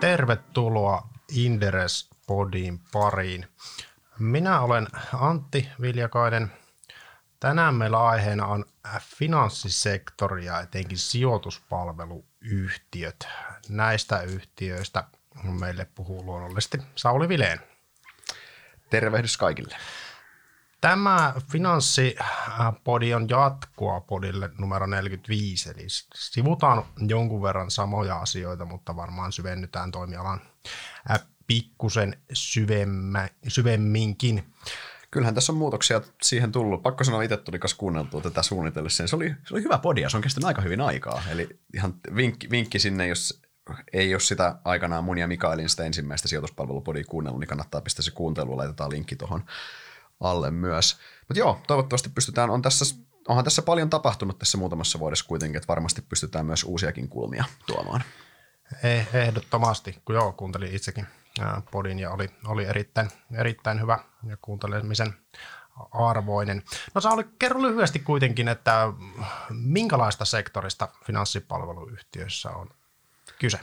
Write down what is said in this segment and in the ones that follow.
Tervetuloa Inderes Podin pariin. Minä olen Antti Viljakainen. Tänään meillä aiheena on finanssisektori ja etenkin sijoituspalveluyhtiöt. Näistä yhtiöistä meille puhuu luonnollisesti Sauli Vileen. Tervehdys kaikille. Tämä finanssipodi on jatkoa podille numero 45, eli sivutaan jonkun verran samoja asioita, mutta varmaan syvennytään toimialan pikkusen syvemmä, syvemminkin. Kyllähän tässä on muutoksia siihen tullut. Pakko sanoa, itse tuli kanssa kuunneltua tätä suunnitellessa. Se oli, se oli hyvä podia, se on kestänyt aika hyvin aikaa. Eli ihan vinkki, vinkki sinne, jos ei ole sitä aikanaan mun ja Mikaelin sitä ensimmäistä sijoituspalvelupodia kuunnellut, niin kannattaa pistää se kuuntelu, laitetaan linkki tuohon alle myös. Mutta joo, toivottavasti pystytään, on tässä, onhan tässä paljon tapahtunut tässä muutamassa vuodessa kuitenkin, että varmasti pystytään myös uusiakin kulmia tuomaan. Eh, ehdottomasti, kun joo, kuuntelin itsekin podin ja oli, oli erittäin, erittäin hyvä ja kuuntelemisen arvoinen. No Sauli, kerro lyhyesti kuitenkin, että minkälaista sektorista finanssipalveluyhtiöissä on kyse?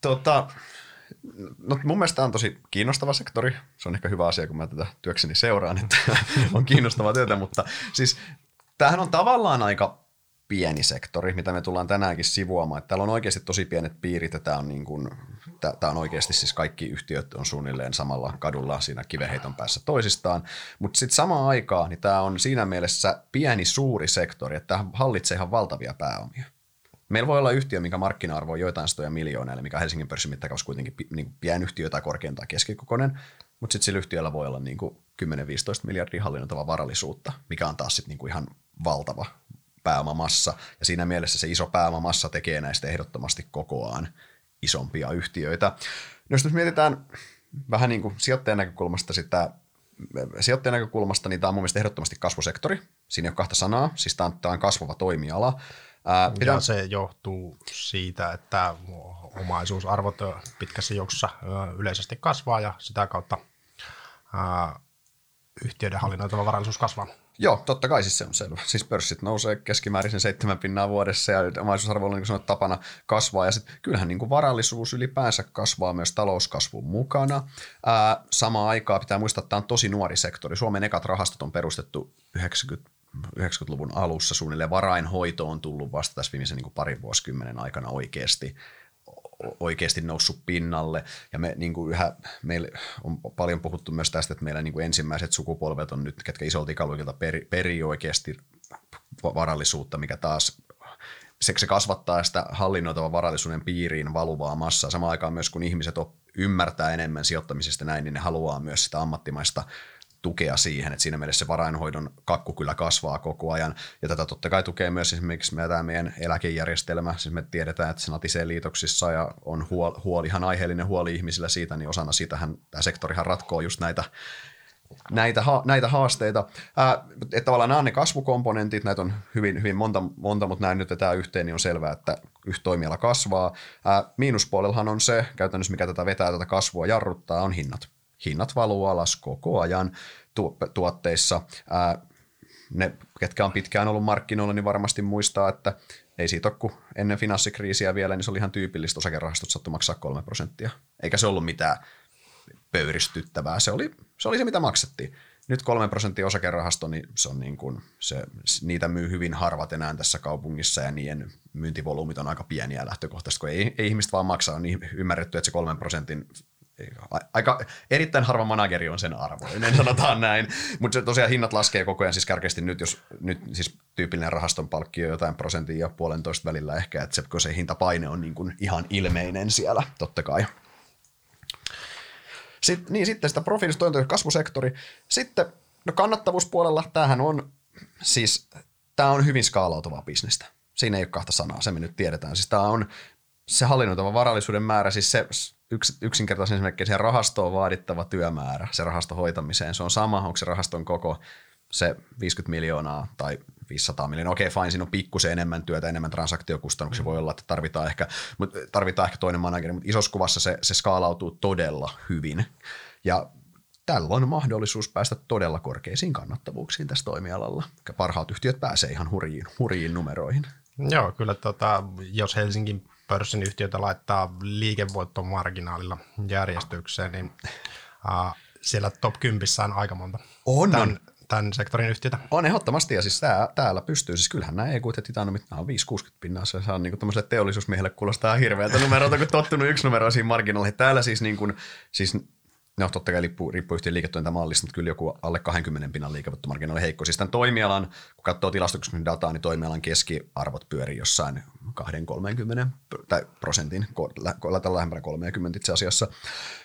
Tota, no mun mielestä tämä on tosi kiinnostava sektori. Se on ehkä hyvä asia, kun mä tätä työkseni seuraan, että on kiinnostavaa työtä, mutta siis tämähän on tavallaan aika pieni sektori, mitä me tullaan tänäänkin sivuamaan. Että täällä on oikeasti tosi pienet piirit ja tämä on, niin kuin, tämä on oikeasti siis kaikki yhtiöt on suunnilleen samalla kadulla siinä kivenheiton päässä toisistaan. Mutta sitten samaan aikaan niin tämä on siinä mielessä pieni suuri sektori, että tämä hallitsee ihan valtavia pääomia. Meillä voi olla yhtiö, mikä markkina-arvo on joitain satoja miljoonaa, eli mikä Helsingin pörssin mittakaavassa kuitenkin niin pienyhtiö tai korkeintaan keskikokoinen, mutta sitten sillä yhtiöllä voi olla niin 10-15 miljardia hallinnoitavaa varallisuutta, mikä on taas sitten niin ihan valtava pääomamassa. Ja siinä mielessä se iso pääomamassa tekee näistä ehdottomasti kokoaan isompia yhtiöitä. No jos mietitään vähän niin kuin sijoittajan näkökulmasta sitä sijoittajan näkökulmasta, niin tämä on mun mielestä ehdottomasti kasvusektori. Siinä ei ole kahta sanaa, siis tämä on, tämä on kasvava toimiala. Ää. Ja se johtuu siitä, että omaisuusarvot pitkässä juoksussa yleisesti kasvaa ja sitä kautta ää, yhtiöiden hallinnoitava varallisuus kasvaa. Joo, totta kai siis se on selvä. Siis pörssit nousee keskimäärin sen seitsemän pinnaa vuodessa ja omaisuusarvo on niin kuin tapana kasvaa. Ja sitten kyllähän niin kuin varallisuus ylipäänsä kasvaa myös talouskasvun mukana. Ää, samaan aikaan pitää muistaa, että tämä on tosi nuori sektori. Suomen ekat rahastot on perustettu 90 90-luvun alussa suunnilleen varainhoito on tullut vasta tässä viimeisen niin kuin parin vuosikymmenen aikana oikeasti oikeasti noussut pinnalle. Ja me niin kuin yhä, meillä on paljon puhuttu myös tästä, että meillä niin kuin ensimmäiset sukupolvet on nyt, ketkä isolta ikäluokilta peri, peri oikeasti varallisuutta, mikä taas se, kasvattaa sitä hallinnoitavan varallisuuden piiriin valuvaa massaa. Samaan aikaan myös kun ihmiset ymmärtää enemmän sijoittamisesta näin, niin ne haluaa myös sitä ammattimaista tukea siihen, että siinä mielessä se varainhoidon kakku kyllä kasvaa koko ajan. Ja tätä totta kai tukee myös esimerkiksi meidän, meidän eläkejärjestelmä. Siis me tiedetään, että se natisee liitoksissa ja on huoli, huoli, ihan aiheellinen huoli ihmisillä siitä, niin osana siitähän tämä sektorihan ratkoo just näitä näitä, ha, näitä haasteita. Ää, että tavallaan nämä on ne kasvukomponentit, näitä on hyvin, hyvin monta, monta mutta näin nyt tämä yhteen, niin on selvää, että yhtä toimiala kasvaa. Ää, miinuspuolellahan on se, käytännössä mikä tätä vetää tätä kasvua jarruttaa, on hinnat hinnat valuu alas koko ajan tu- tuotteissa. Ää, ne, ketkä on pitkään ollut markkinoilla, niin varmasti muistaa, että ei siitä ole kuin ennen finanssikriisiä vielä, niin se oli ihan tyypillistä osakerahastot sattui maksaa kolme prosenttia. Eikä se ollut mitään pöyristyttävää, se oli se, oli se mitä maksettiin. Nyt kolme prosenttia osakerahasto, niin se on niin kuin, se, niitä myy hyvin harvat enää tässä kaupungissa ja niiden myyntivolyymit on aika pieniä lähtökohtaisesti, kun ei, ei ihmiset vaan maksaa, on niin ymmärretty, että se kolmen prosentin aika erittäin harva manageri on sen arvoinen, sanotaan näin. Mutta tosiaan hinnat laskee koko ajan, siis kärkeästi nyt, jos nyt siis tyypillinen rahaston on jotain prosentin ja puolentoista välillä ehkä, että se, kun se hintapaine on niin kuin ihan ilmeinen siellä, totta kai. Sitten, niin sitten sitä profiilista on kasvusektori. Sitten no kannattavuuspuolella tämähän on siis, tämä on hyvin skaalautuvaa bisnestä. Siinä ei ole kahta sanaa, se me nyt tiedetään. Siis tämä on se hallinnoitava varallisuuden määrä, siis se yks, yksinkertaisen esimerkiksi siihen rahastoon vaadittava työmäärä, se rahaston hoitamiseen, se on sama, onko se rahaston koko se 50 miljoonaa tai 500 miljoonaa. Okei, fine, siinä on pikkusen enemmän työtä, enemmän transaktiokustannuksia. Mm. Voi olla, että tarvitaan ehkä, mutta tarvitaan ehkä toinen manageri, mutta isossa kuvassa se, se skaalautuu todella hyvin. Ja tällä on mahdollisuus päästä todella korkeisiin kannattavuuksiin tässä toimialalla. Parhaat yhtiöt pääsee ihan hurjiin, hurjiin numeroihin. Joo, kyllä tota, jos Helsingin pörssin yhtiötä laittaa liikevoittomarginaalilla järjestykseen, niin uh, siellä top 10 on aika monta. On, tämän, on. tämän sektorin yhtiötä. On ehdottomasti, ja siis tää, täällä pystyy, siis kyllähän nämä EQ ja Titanomit, nämä on 5-60 pinnaa, se on niin kuin teollisuusmiehelle kuulostaa hirveältä numeroita, kun tottunut yksi numeroisiin marginaaleihin. Täällä siis, niin kuin, siis No totta kai riippuu, riippuu yhtiön liiketoimintamallista, mutta kyllä joku alle 20 pinnan liikevoittomarginaali heikko. Siis tämän toimialan, kun katsoo tilastoksen dataa, niin toimialan keskiarvot pyörii jossain 2-30 tai prosentin, tällä lähempänä 30 itse asiassa.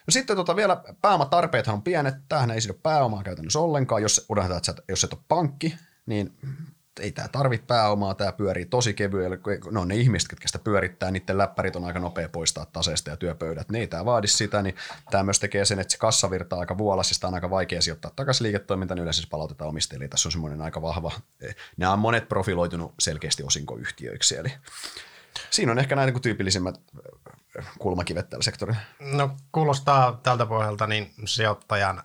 No sitten tota vielä pääomatarpeethan on pienet, tämähän ei sido pääomaa käytännössä ollenkaan, jos unohdetaan, että jos et ole pankki, niin ei tämä tarvitse pääomaa, tämä pyörii tosi kevyellä. No ne ihmiset, ketkä sitä pyörittää, niiden läppärit on aika nopea poistaa taseesta ja työpöydät. Ne ei tämä vaadi sitä, niin tämä myös tekee sen, että se kassavirta aika vuolas, sitä on aika vaikea sijoittaa takaisin liiketoimintaan, niin yleensä se palautetaan omistajille. Tässä on semmoinen aika vahva, nämä on monet profiloitunut selkeästi osinkoyhtiöiksi, eli siinä on ehkä näitä tyypillisimmät kulmakivet tällä sektorilla. No kuulostaa tältä pohjalta niin sijoittajan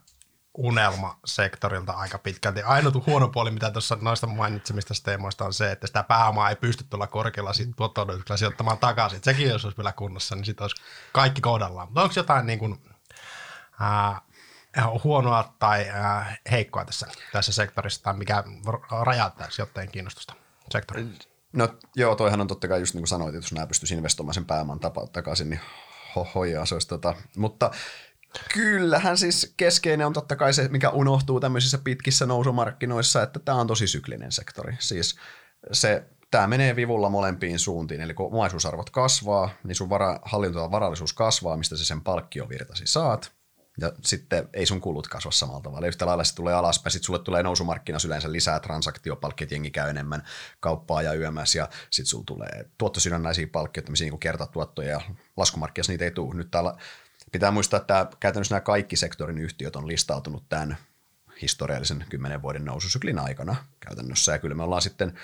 unelmasektorilta aika pitkälti. Ainut huono puoli, mitä tuossa noista mainitsemista teemoista on se, että sitä pääomaa ei pysty tuolla korkealla tuotto sijoittamaan takaisin. sekin, jos olisi vielä kunnossa, niin sitten olisi kaikki kohdallaan. Mutta onko jotain niin kuin, ää, huonoa tai ää, heikkoa tässä, tässä sektorissa, tai mikä rajoittaa sijoittajien kiinnostusta sektorilla? No joo, toihan on totta kai just niin kuin sanoit, että jos nämä pystyisi investoimaan sen pääoman takaisin, niin hohojaa se olisi tota. Mutta Kyllähän siis keskeinen on totta kai se, mikä unohtuu tämmöisissä pitkissä nousumarkkinoissa, että tämä on tosi syklinen sektori. Siis se, tämä menee vivulla molempiin suuntiin, eli kun omaisuusarvot kasvaa, niin sun vara, hallinto varallisuus kasvaa, mistä se sen palkkiovirtasi saat, ja sitten ei sun kulut kasva samalla tavalla. Yhtä lailla se tulee alaspäin, sitten sulle tulee nousumarkkinassa yleensä lisää transaktiopalkkeet, jengi käy enemmän kauppaa ja yömässä, ja sitten sulle tulee tuottosidonnaisia palkkioita, tämmöisiä niin kertatuottoja, ja laskumarkkinassa niitä ei tule. Nyt täällä Pitää muistaa, että käytännössä nämä kaikki sektorin yhtiöt on listautunut tämän historiallisen kymmenen vuoden noususyklin aikana käytännössä. Ja kyllä me ollaan sitten,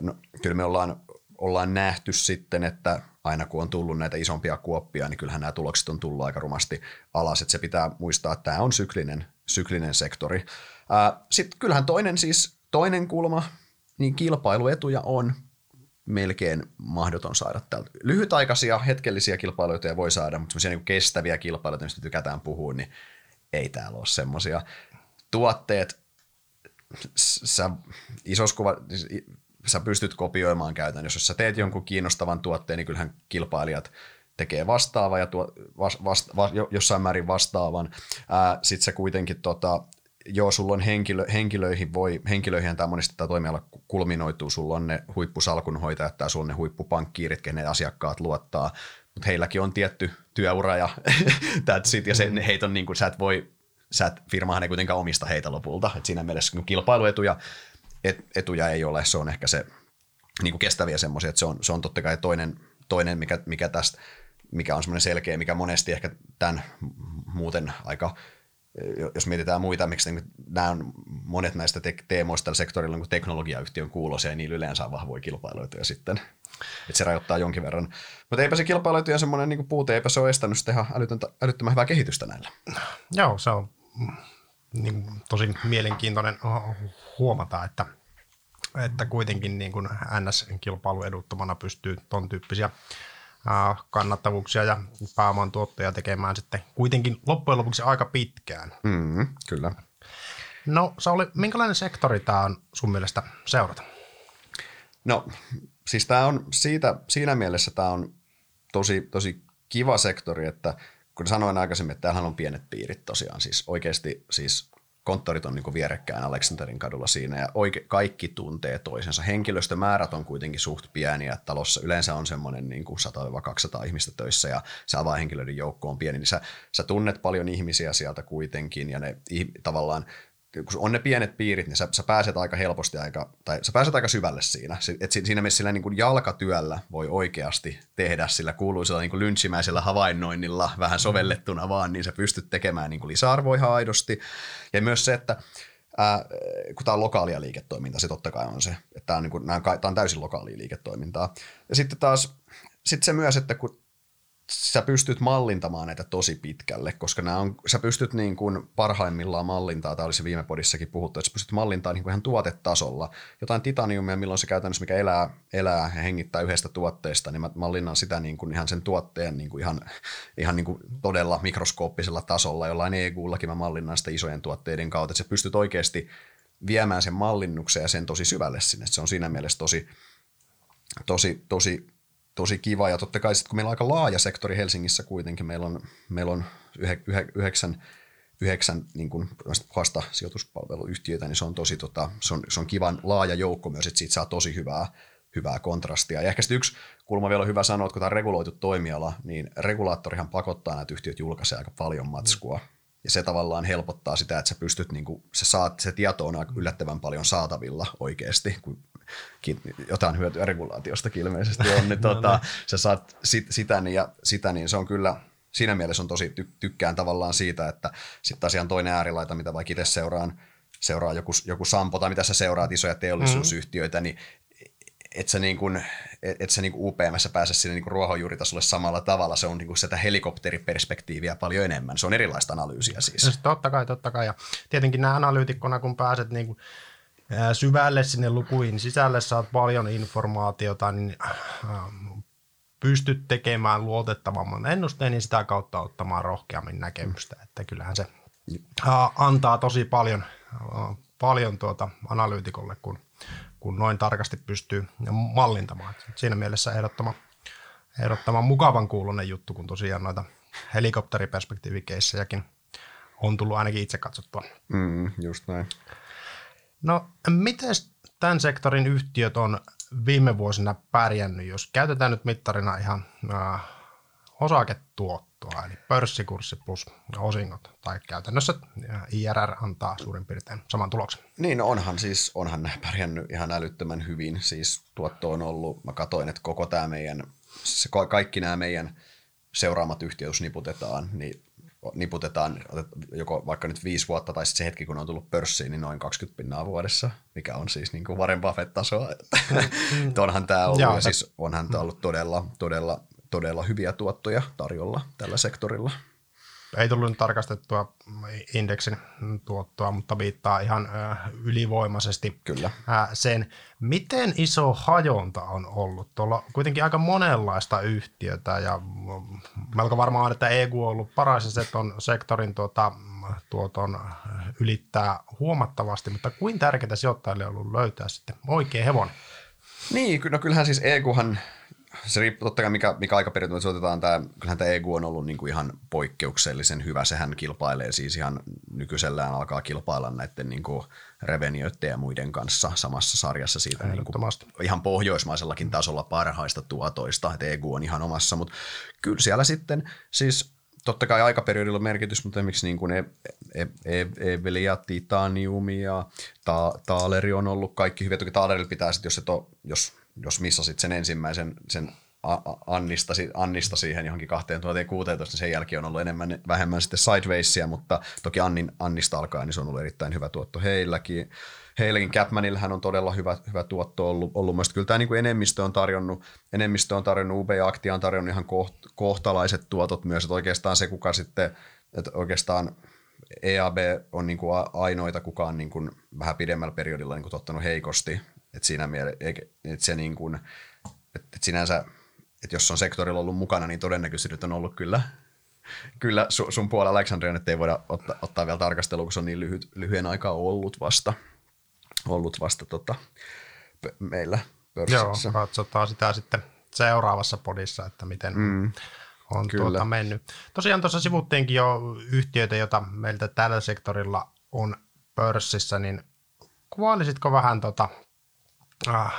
no, kyllä me ollaan, ollaan nähty sitten, että aina kun on tullut näitä isompia kuoppia, niin kyllähän nämä tulokset on tullut aika rumasti alas. Että se pitää muistaa, että tämä on syklinen, syklinen sektori. Sitten kyllähän toinen siis, toinen kulma, niin kilpailuetuja on melkein mahdoton saada täältä. Lyhytaikaisia, hetkellisiä kilpailuita voi saada, mutta semmoisia niin kestäviä kilpailuita, mistä tykätään puhua, niin ei täällä ole semmoisia. Tuotteet, sä, isos kuva, siis sä pystyt kopioimaan käytännössä. Jos sä teet jonkun kiinnostavan tuotteen, niin kyllähän kilpailijat tekee vastaava ja tuo, vas, vast, vas, jossain määrin vastaavan. Sitten se kuitenkin tota, joo, sulla on henkilö, henkilöihin voi, henkilöihin tämä monesti tämä toimiala kulminoituu, sulla on ne huippusalkunhoitajat tai sulla on ne huippupankkiirit, kenen asiakkaat luottaa, mutta heilläkin on tietty työura ja that's it, ja sen, heitä on niin kuin, sä et voi, sä et, firmahan ei kuitenkaan omista heitä lopulta, että siinä mielessä kun kilpailuetuja et, etuja ei ole, se on ehkä se niin kuin kestäviä semmoisia, että se on, se on totta kai toinen, toinen mikä, mikä tästä mikä on semmoinen selkeä, mikä monesti ehkä tämän muuten aika jos mietitään muita, miksi niin nämä on monet näistä te- teemoista tällä sektorilla niin teknologiayhtiön kuulosia, ja niillä yleensä on vahvoja kilpailuja sitten. Että se rajoittaa jonkin verran. Mutta eipä se kilpailuetu ja semmoinen niin puute, eipä se ole estänyt sitä ihan älyttömän hyvää kehitystä näillä. Joo, se on niin, tosi mielenkiintoinen huomata, että, että kuitenkin niin kuin NS-kilpailueduttomana pystyy ton tyyppisiä kannattavuuksia ja pääoman tuottoja tekemään sitten kuitenkin loppujen lopuksi aika pitkään. Mm, kyllä. No Sauli, minkälainen sektori tämä on sun mielestä seurata? No siis tämä on siitä, siinä mielessä tämä on tosi, tosi kiva sektori, että kun sanoin aikaisemmin, että tämähän on pienet piirit tosiaan, siis oikeasti siis konttorit on niin vierekkäin Aleksanterin kadulla siinä ja oike, kaikki tuntee toisensa. Henkilöstömäärät on kuitenkin suht pieniä, talossa yleensä on semmoinen niin 100-200 ihmistä töissä ja se avainhenkilöiden joukko on pieni, niin sä, sä tunnet paljon ihmisiä sieltä kuitenkin ja ne tavallaan kun on ne pienet piirit, niin sä, sä pääset aika helposti aika, tai sä pääset aika syvälle siinä. Et siinä mielessä sillä niin kuin jalkatyöllä voi oikeasti tehdä sillä kuuluisella niin kuin lynchimäisellä havainnoinnilla vähän sovellettuna vaan, niin sä pystyt tekemään niin kuin lisäarvoa ihan aidosti. Ja myös se, että ää, kun tämä on lokaalia liiketoimintaa, se totta kai on se, että tämä on, niin kuin, nämä, tämä on täysin lokaalia liiketoimintaa. Ja sitten taas sit se myös, että kun sä pystyt mallintamaan näitä tosi pitkälle, koska nämä on, sä pystyt niin kuin parhaimmillaan mallintaa, tämä olisi viime podissakin puhuttu, että sä pystyt mallintamaan niin kuin ihan tuotetasolla jotain titaniumia, milloin se käytännössä, mikä elää, elää ja hengittää yhdestä tuotteesta, niin mä mallinnan sitä niin kuin ihan sen tuotteen niin kuin ihan, ihan niin kuin todella mikroskooppisella tasolla, jollain EGUllakin mä mallinnan sitä isojen tuotteiden kautta, että sä pystyt oikeasti viemään sen mallinnuksen ja sen tosi syvälle sinne. Se on siinä mielessä tosi, tosi, tosi tosi kiva. Ja totta kai sitten kun meillä on aika laaja sektori Helsingissä kuitenkin, meillä on, meillä on yhe, yhe, yhdeksän, yhdeksän niin kuin vasta sijoituspalveluyhtiöitä, niin se on tosi tota, se on, se on kivan laaja joukko myös, että siitä saa tosi hyvää, hyvää kontrastia. Ja ehkä sitten yksi kulma vielä on hyvä sanoa, että kun tämä on reguloitu toimiala, niin regulaattorihan pakottaa näitä yhtiöt julkaisee aika paljon matskua. Ja se tavallaan helpottaa sitä, että sä pystyt, niin kuin, se, saat, se tieto on yllättävän paljon saatavilla oikeasti, kun jotain hyötyä regulaatiosta ilmeisesti on, niin no, tota, no. sä saat sit, sitä, niin, ja sitä, niin se on kyllä, siinä mielessä on tosi ty, tykkään tavallaan siitä, että sitten asiaan toinen äärilaita, mitä vaikka itse seuraan, seuraa joku, joku Sampo tai mitä sä seuraat isoja teollisuusyhtiöitä, mm. niin et sä, niin kuin, et, sä niin UPMssä pääse sinne niin ruohonjuuritasolle samalla tavalla. Se on niin sitä helikopteriperspektiiviä paljon enemmän. Se on erilaista analyysiä siis. No, totta kai, totta kai. Ja tietenkin nämä analyytikkona, kun pääset niin kuin syvälle sinne lukuihin sisälle, saat paljon informaatiota, niin pystyt tekemään luotettavamman ennusteen, niin sitä kautta ottamaan rohkeammin näkemystä. Että kyllähän se antaa tosi paljon, paljon tuota analyytikolle, kun, kun noin tarkasti pystyy mallintamaan. Siinä mielessä ehdottoman, ehdottoman mukavan kuulonen juttu, kun tosiaan noita helikopteriperspektiivikeissejäkin on tullut ainakin itse katsottua. Mm, just näin. No, miten tämän sektorin yhtiöt on viime vuosina pärjännyt, jos käytetään nyt mittarina ihan äh, osaketuottoa, eli pörssikurssi plus osingot, tai käytännössä äh, IRR antaa suurin piirtein saman tuloksen. Niin, no onhan siis, onhan nämä pärjännyt ihan älyttömän hyvin, siis tuotto on ollut, mä katoin, että koko tämä meidän, se, kaikki nämä meidän seuraamat yhtiöt, niputetaan, niin niputetaan joko vaikka nyt viisi vuotta tai sitten se hetki, kun on tullut pörssiin, niin noin 20 pinnaa vuodessa, mikä on siis niin kuin Warren Buffett-tasoa. Mm. onhan tämä ollut, ja siis onhan tämä ollut todella, todella, todella hyviä tuottoja tarjolla tällä sektorilla ei tullut nyt tarkastettua indeksin tuottoa, mutta viittaa ihan ylivoimaisesti Kyllä. sen. Miten iso hajonta on ollut? Tuolla kuitenkin aika monenlaista yhtiötä ja melko varmaan, että EU on ollut paras ja se on sektorin tuota, tuoton ylittää huomattavasti, mutta kuin tärkeää sijoittajille on ollut löytää sitten oikea hevonen? Niin, no kyllähän siis EUhan se riippuu totta kai mikä, mikä aikaperiodi, mutta otetaan tämä, kyllähän tämä EGU on ollut niin kuin ihan poikkeuksellisen hyvä. Sehän kilpailee siis ihan nykyisellään alkaa kilpailla näiden niin kuin revenioiden ja muiden kanssa samassa sarjassa siitä niin kuin ihan pohjoismaisellakin tasolla parhaista tuotoista, että EGU on ihan omassa, mutta kyllä siellä sitten siis totta kai aikaperiodilla on merkitys, mutta esimerkiksi niin kuin e, e, e, Titanium ja ta, Taaleri on ollut kaikki hyviä. Toki Taalerilla pitää sitten, jos, et ole, jos jos missasit sen ensimmäisen sen Annista, Annista siihen johonkin 2016, niin sen jälkeen on ollut enemmän vähemmän sitten sidewaysia, mutta toki Annin, Annista alkaen niin se on ollut erittäin hyvä tuotto heilläkin. Heilläkin Capmanillähän on todella hyvä, hyvä tuotto ollut, ollut myös. Kyllä tämä niin kuin enemmistö on tarjonnut, enemmistö on tarjonnut, UB Aktia on tarjonnut ihan koht, kohtalaiset tuotot myös, että oikeastaan se kuka sitten, että oikeastaan EAB on niin kuin ainoita kukaan niin kuin vähän pidemmällä periodilla niin kuin tottanut heikosti, että siinä mielessä, että se niin kuin, että sinänsä, että jos on sektorilla ollut mukana, niin todennäköisesti nyt on ollut kyllä, kyllä sun puolella Alexandrian, että ei voida ottaa, ottaa vielä tarkastelua, kun se on niin lyhyt, lyhyen aikaa ollut vasta, ollut vasta tota, meillä pörssissä. Joo, katsotaan sitä sitten seuraavassa podissa, että miten mm, on kyllä. tuota mennyt. Tosiaan tuossa sivuttiinkin jo yhtiöitä, joita meiltä tällä sektorilla on pörssissä, niin kuvailisitko vähän tota äh,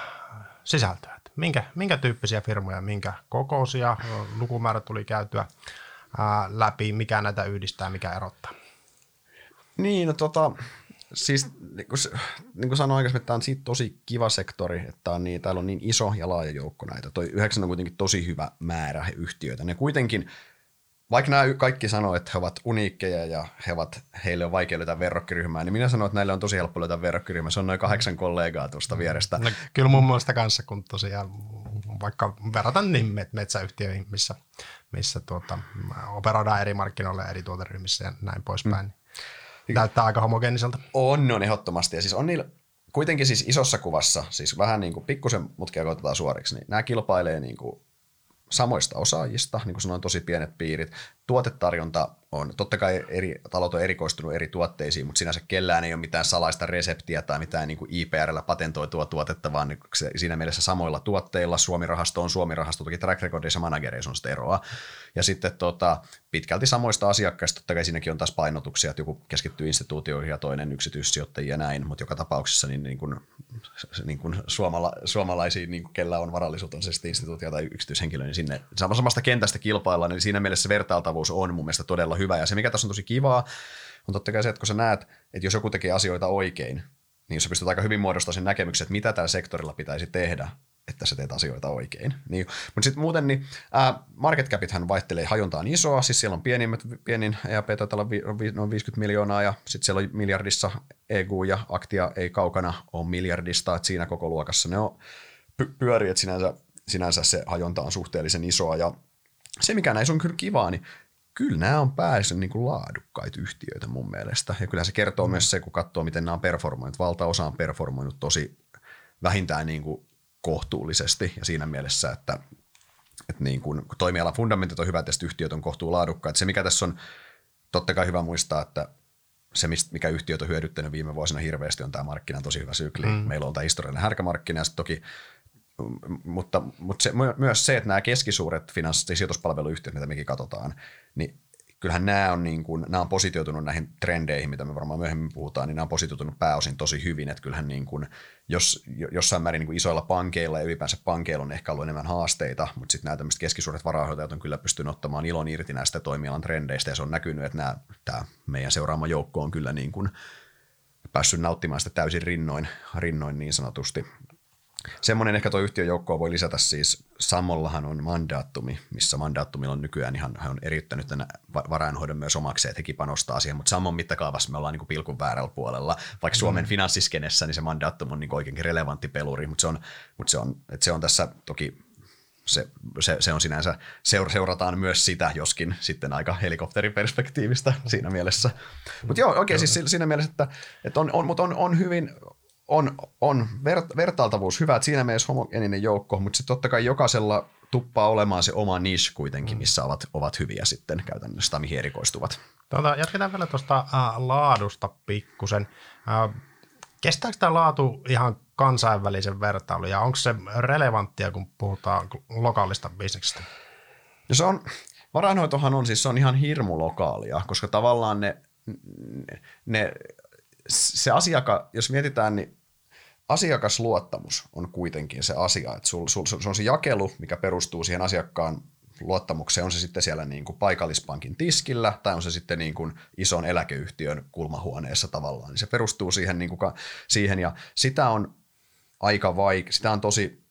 sisältöä. Minkä, minkä tyyppisiä firmoja, minkä kokoisia, lukumäärä tuli käytyä äh, läpi, mikä näitä yhdistää, mikä erottaa? Niin, no tota, siis niin kuin, niin kuin sanoin aikaisemmin, tämä on siitä tosi kiva sektori, että on niin, täällä on niin iso ja laaja joukko näitä. Toi yhdeksän on kuitenkin tosi hyvä määrä yhtiöitä. Ne kuitenkin vaikka nämä kaikki sanoo, että he ovat uniikkeja ja he ovat, heille on vaikea löytää verrokkiryhmää, niin minä sanon, että näille on tosi helppo löytää verrokkiryhmää. Se on noin kahdeksan kollegaa tuosta vierestä. No, kyllä mun mielestä kanssa, kun tosiaan vaikka verrataan niin metsäyhtiöihin, missä, missä tuota, operoidaan eri markkinoilla ja eri tuoteryhmissä ja näin poispäin. Mm. Näyttää aika homogeeniselta. On, on ehdottomasti. Ja siis on niillä, kuitenkin siis isossa kuvassa, siis vähän niin kuin pikkusen mutkia koitetaan suoriksi, niin nämä kilpailee niin kuin samoista osaajista, niin kuin sanoin, tosi pienet piirit. Tuotetarjonta on, totta kai eri, talot on erikoistunut eri tuotteisiin, mutta sinänsä kellään ei ole mitään salaista reseptiä tai mitään niin IPRllä patentoitua tuotetta, vaan niin se, siinä mielessä samoilla tuotteilla Suomi-rahasto on Suomi-rahasto, toki track recordissa managereissa on sitä eroa. Ja sitten tota, pitkälti samoista asiakkaista, totta kai siinäkin on taas painotuksia, että joku keskittyy instituutioihin ja toinen yksityissijoittajia ja näin, mutta joka tapauksessa niin, niin kuin, niin kuin suomala, suomalaisiin, niin kuin kella on varallisuutta, on se instituutio tai yksityishenkilö, niin sinne samasta kentästä kilpaillaan, niin siinä mielessä vertailtavuus on mun mielestä todella hyvä. Ja se, mikä tässä on tosi kivaa, on totta kai se, että kun sä näet, että jos joku tekee asioita oikein, niin sä pystyt aika hyvin muodostamaan sen näkemyksen, että mitä tällä sektorilla pitäisi tehdä, että sä teet asioita oikein. Niin, mutta sitten muuten, niin ää, market capithän vaihtelee, hajonta on isoa, siis siellä on pienimmät, pienin EAP noin 50 miljoonaa ja sitten siellä on miljardissa EGU ja Aktia ei kaukana ole miljardista, että siinä koko luokassa ne on py- pyörii, että sinänsä, sinänsä se hajonta on suhteellisen isoa ja se, mikä näissä on kyllä kivaa, niin kyllä nämä on pääosin niin kuin laadukkaita yhtiöitä mun mielestä. Ja kyllä se kertoo mm. myös se, kun katsoo, miten nämä on performoinut. Valtaosa on performoinut tosi vähintään niin kuin kohtuullisesti ja siinä mielessä, että, että niin kuin, toimialan fundamentit on hyvät ja yhtiöt on kohtuu laadukkaita. Se, mikä tässä on totta kai hyvä muistaa, että se, mikä yhtiöt on hyödyttänyt viime vuosina hirveästi, on tämä markkinan tosi hyvä sykli. Mm. Meillä on tämä historiallinen härkämarkkina ja toki mutta, mutta se, myös se, että nämä keskisuuret finanssi- sijoituspalveluyhtiöt, mitä mekin katsotaan, niin kyllähän nämä on, niin kuin, nämä on positioitunut näihin trendeihin, mitä me varmaan myöhemmin puhutaan, niin nämä on positioitunut pääosin tosi hyvin, että kyllähän niin kuin, jos, jossain määrin niin kuin isoilla pankeilla ja ylipäänsä pankeilla on ehkä ollut enemmän haasteita, mutta sitten nämä tämmöiset keskisuuret varahoitajat on kyllä pystynyt ottamaan ilon irti näistä toimialan trendeistä ja se on näkynyt, että nämä, tämä meidän seuraama joukko on kyllä niin kuin päässyt nauttimaan sitä täysin rinnoin, rinnoin niin sanotusti. Semmoinen ehkä tuo yhtiöjoukkoa voi lisätä siis, Sammollahan on mandaattumi, missä mandaattumilla on nykyään ihan, hän on eriyttänyt tänne varainhoidon myös omakseen, että hekin panostaa siihen, mutta Sammon mittakaavassa me ollaan niin kuin pilkun väärällä puolella. Vaikka Suomen mm. finanssiskenessä, niin se mandaattum on niin oikeinkin relevantti peluri, mutta se on, mutta se on, että se on tässä toki se, se, se on sinänsä, seurataan myös sitä, joskin sitten aika helikopteriperspektiivistä siinä mielessä. Mutta joo, oikein siis siinä mielessä, että, että on, on, mutta on, on hyvin, on, on ver- vertailtavuus hyvä, että siinä mielessä homogeeninen joukko, mutta sitten totta kai jokaisella tuppaa olemaan se oma niche kuitenkin, mm. missä ovat, ovat hyviä sitten käytännössä tai mihin erikoistuvat. Tuota, jatketaan vielä tuosta äh, laadusta pikkusen. Äh, kestääkö tämä laatu ihan kansainvälisen vertailun ja onko se relevanttia, kun puhutaan lokaalista bisneksestä? Ja se on, varainhoitohan on siis se on ihan hirmu lokaalia, koska tavallaan ne, ne, ne se asiaka, jos mietitään, niin asiakasluottamus on kuitenkin se asia, että sul, sul, se on se jakelu, mikä perustuu siihen asiakkaan luottamukseen, on se sitten siellä niin kuin paikallispankin tiskillä tai on se sitten niin kuin ison eläkeyhtiön kulmahuoneessa tavallaan, niin se perustuu siihen, niin kuin, siihen. Ja sitä on aika vaikea, sitä on tosi,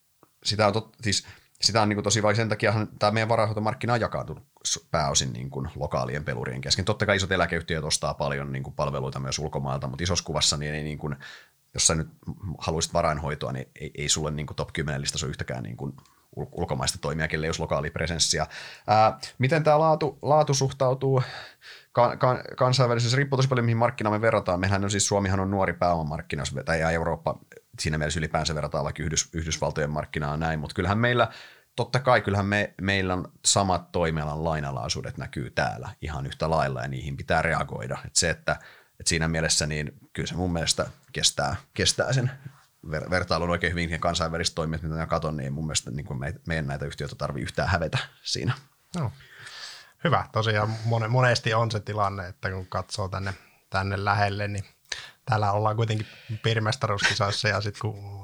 sitä on, tot, siis, sitä on niin kuin tosi vaikea, sen takia tämä meidän varainhoitomarkkina on jakautunut pääosin niin kuin lokaalien pelurien kesken. Totta kai isot eläkeyhtiöt ostaa paljon niin kuin palveluita myös ulkomailta, mutta isossa kuvassa niin ei niin kuin, jos sä nyt haluaisit varainhoitoa, niin ei, ei sulle niin kuin top 10 listassa ole yhtäkään niin kuin ulkomaista toimia, kelle jos lokaali presenssiä. Ää, miten tämä laatu, laatu suhtautuu kan, kan, kansainvälisessä, riippuu tosi paljon mihin markkinaan me verrataan. Mehän on siis, Suomihan on nuori pääomamarkkina, tai Eurooppa siinä mielessä ylipäänsä verrataan vaikka Yhdys, Yhdysvaltojen markkinaan näin, mutta kyllähän meillä totta kai kyllähän me, meillä on samat toimialan lainalaisuudet näkyy täällä ihan yhtä lailla ja niihin pitää reagoida. Et se, että, että siinä mielessä niin kyllä se mun mielestä kestää, kestää sen ver- vertailun oikein hyvin ja kansainväliset toimijat, mitä mä katson, niin mun mielestä niin me, meidän näitä yhtiöitä tarvii yhtään hävetä siinä. No. Hyvä. Tosiaan monesti on se tilanne, että kun katsoo tänne, tänne lähelle, niin täällä ollaan kuitenkin piirimestaruuskisoissa ja sitten kun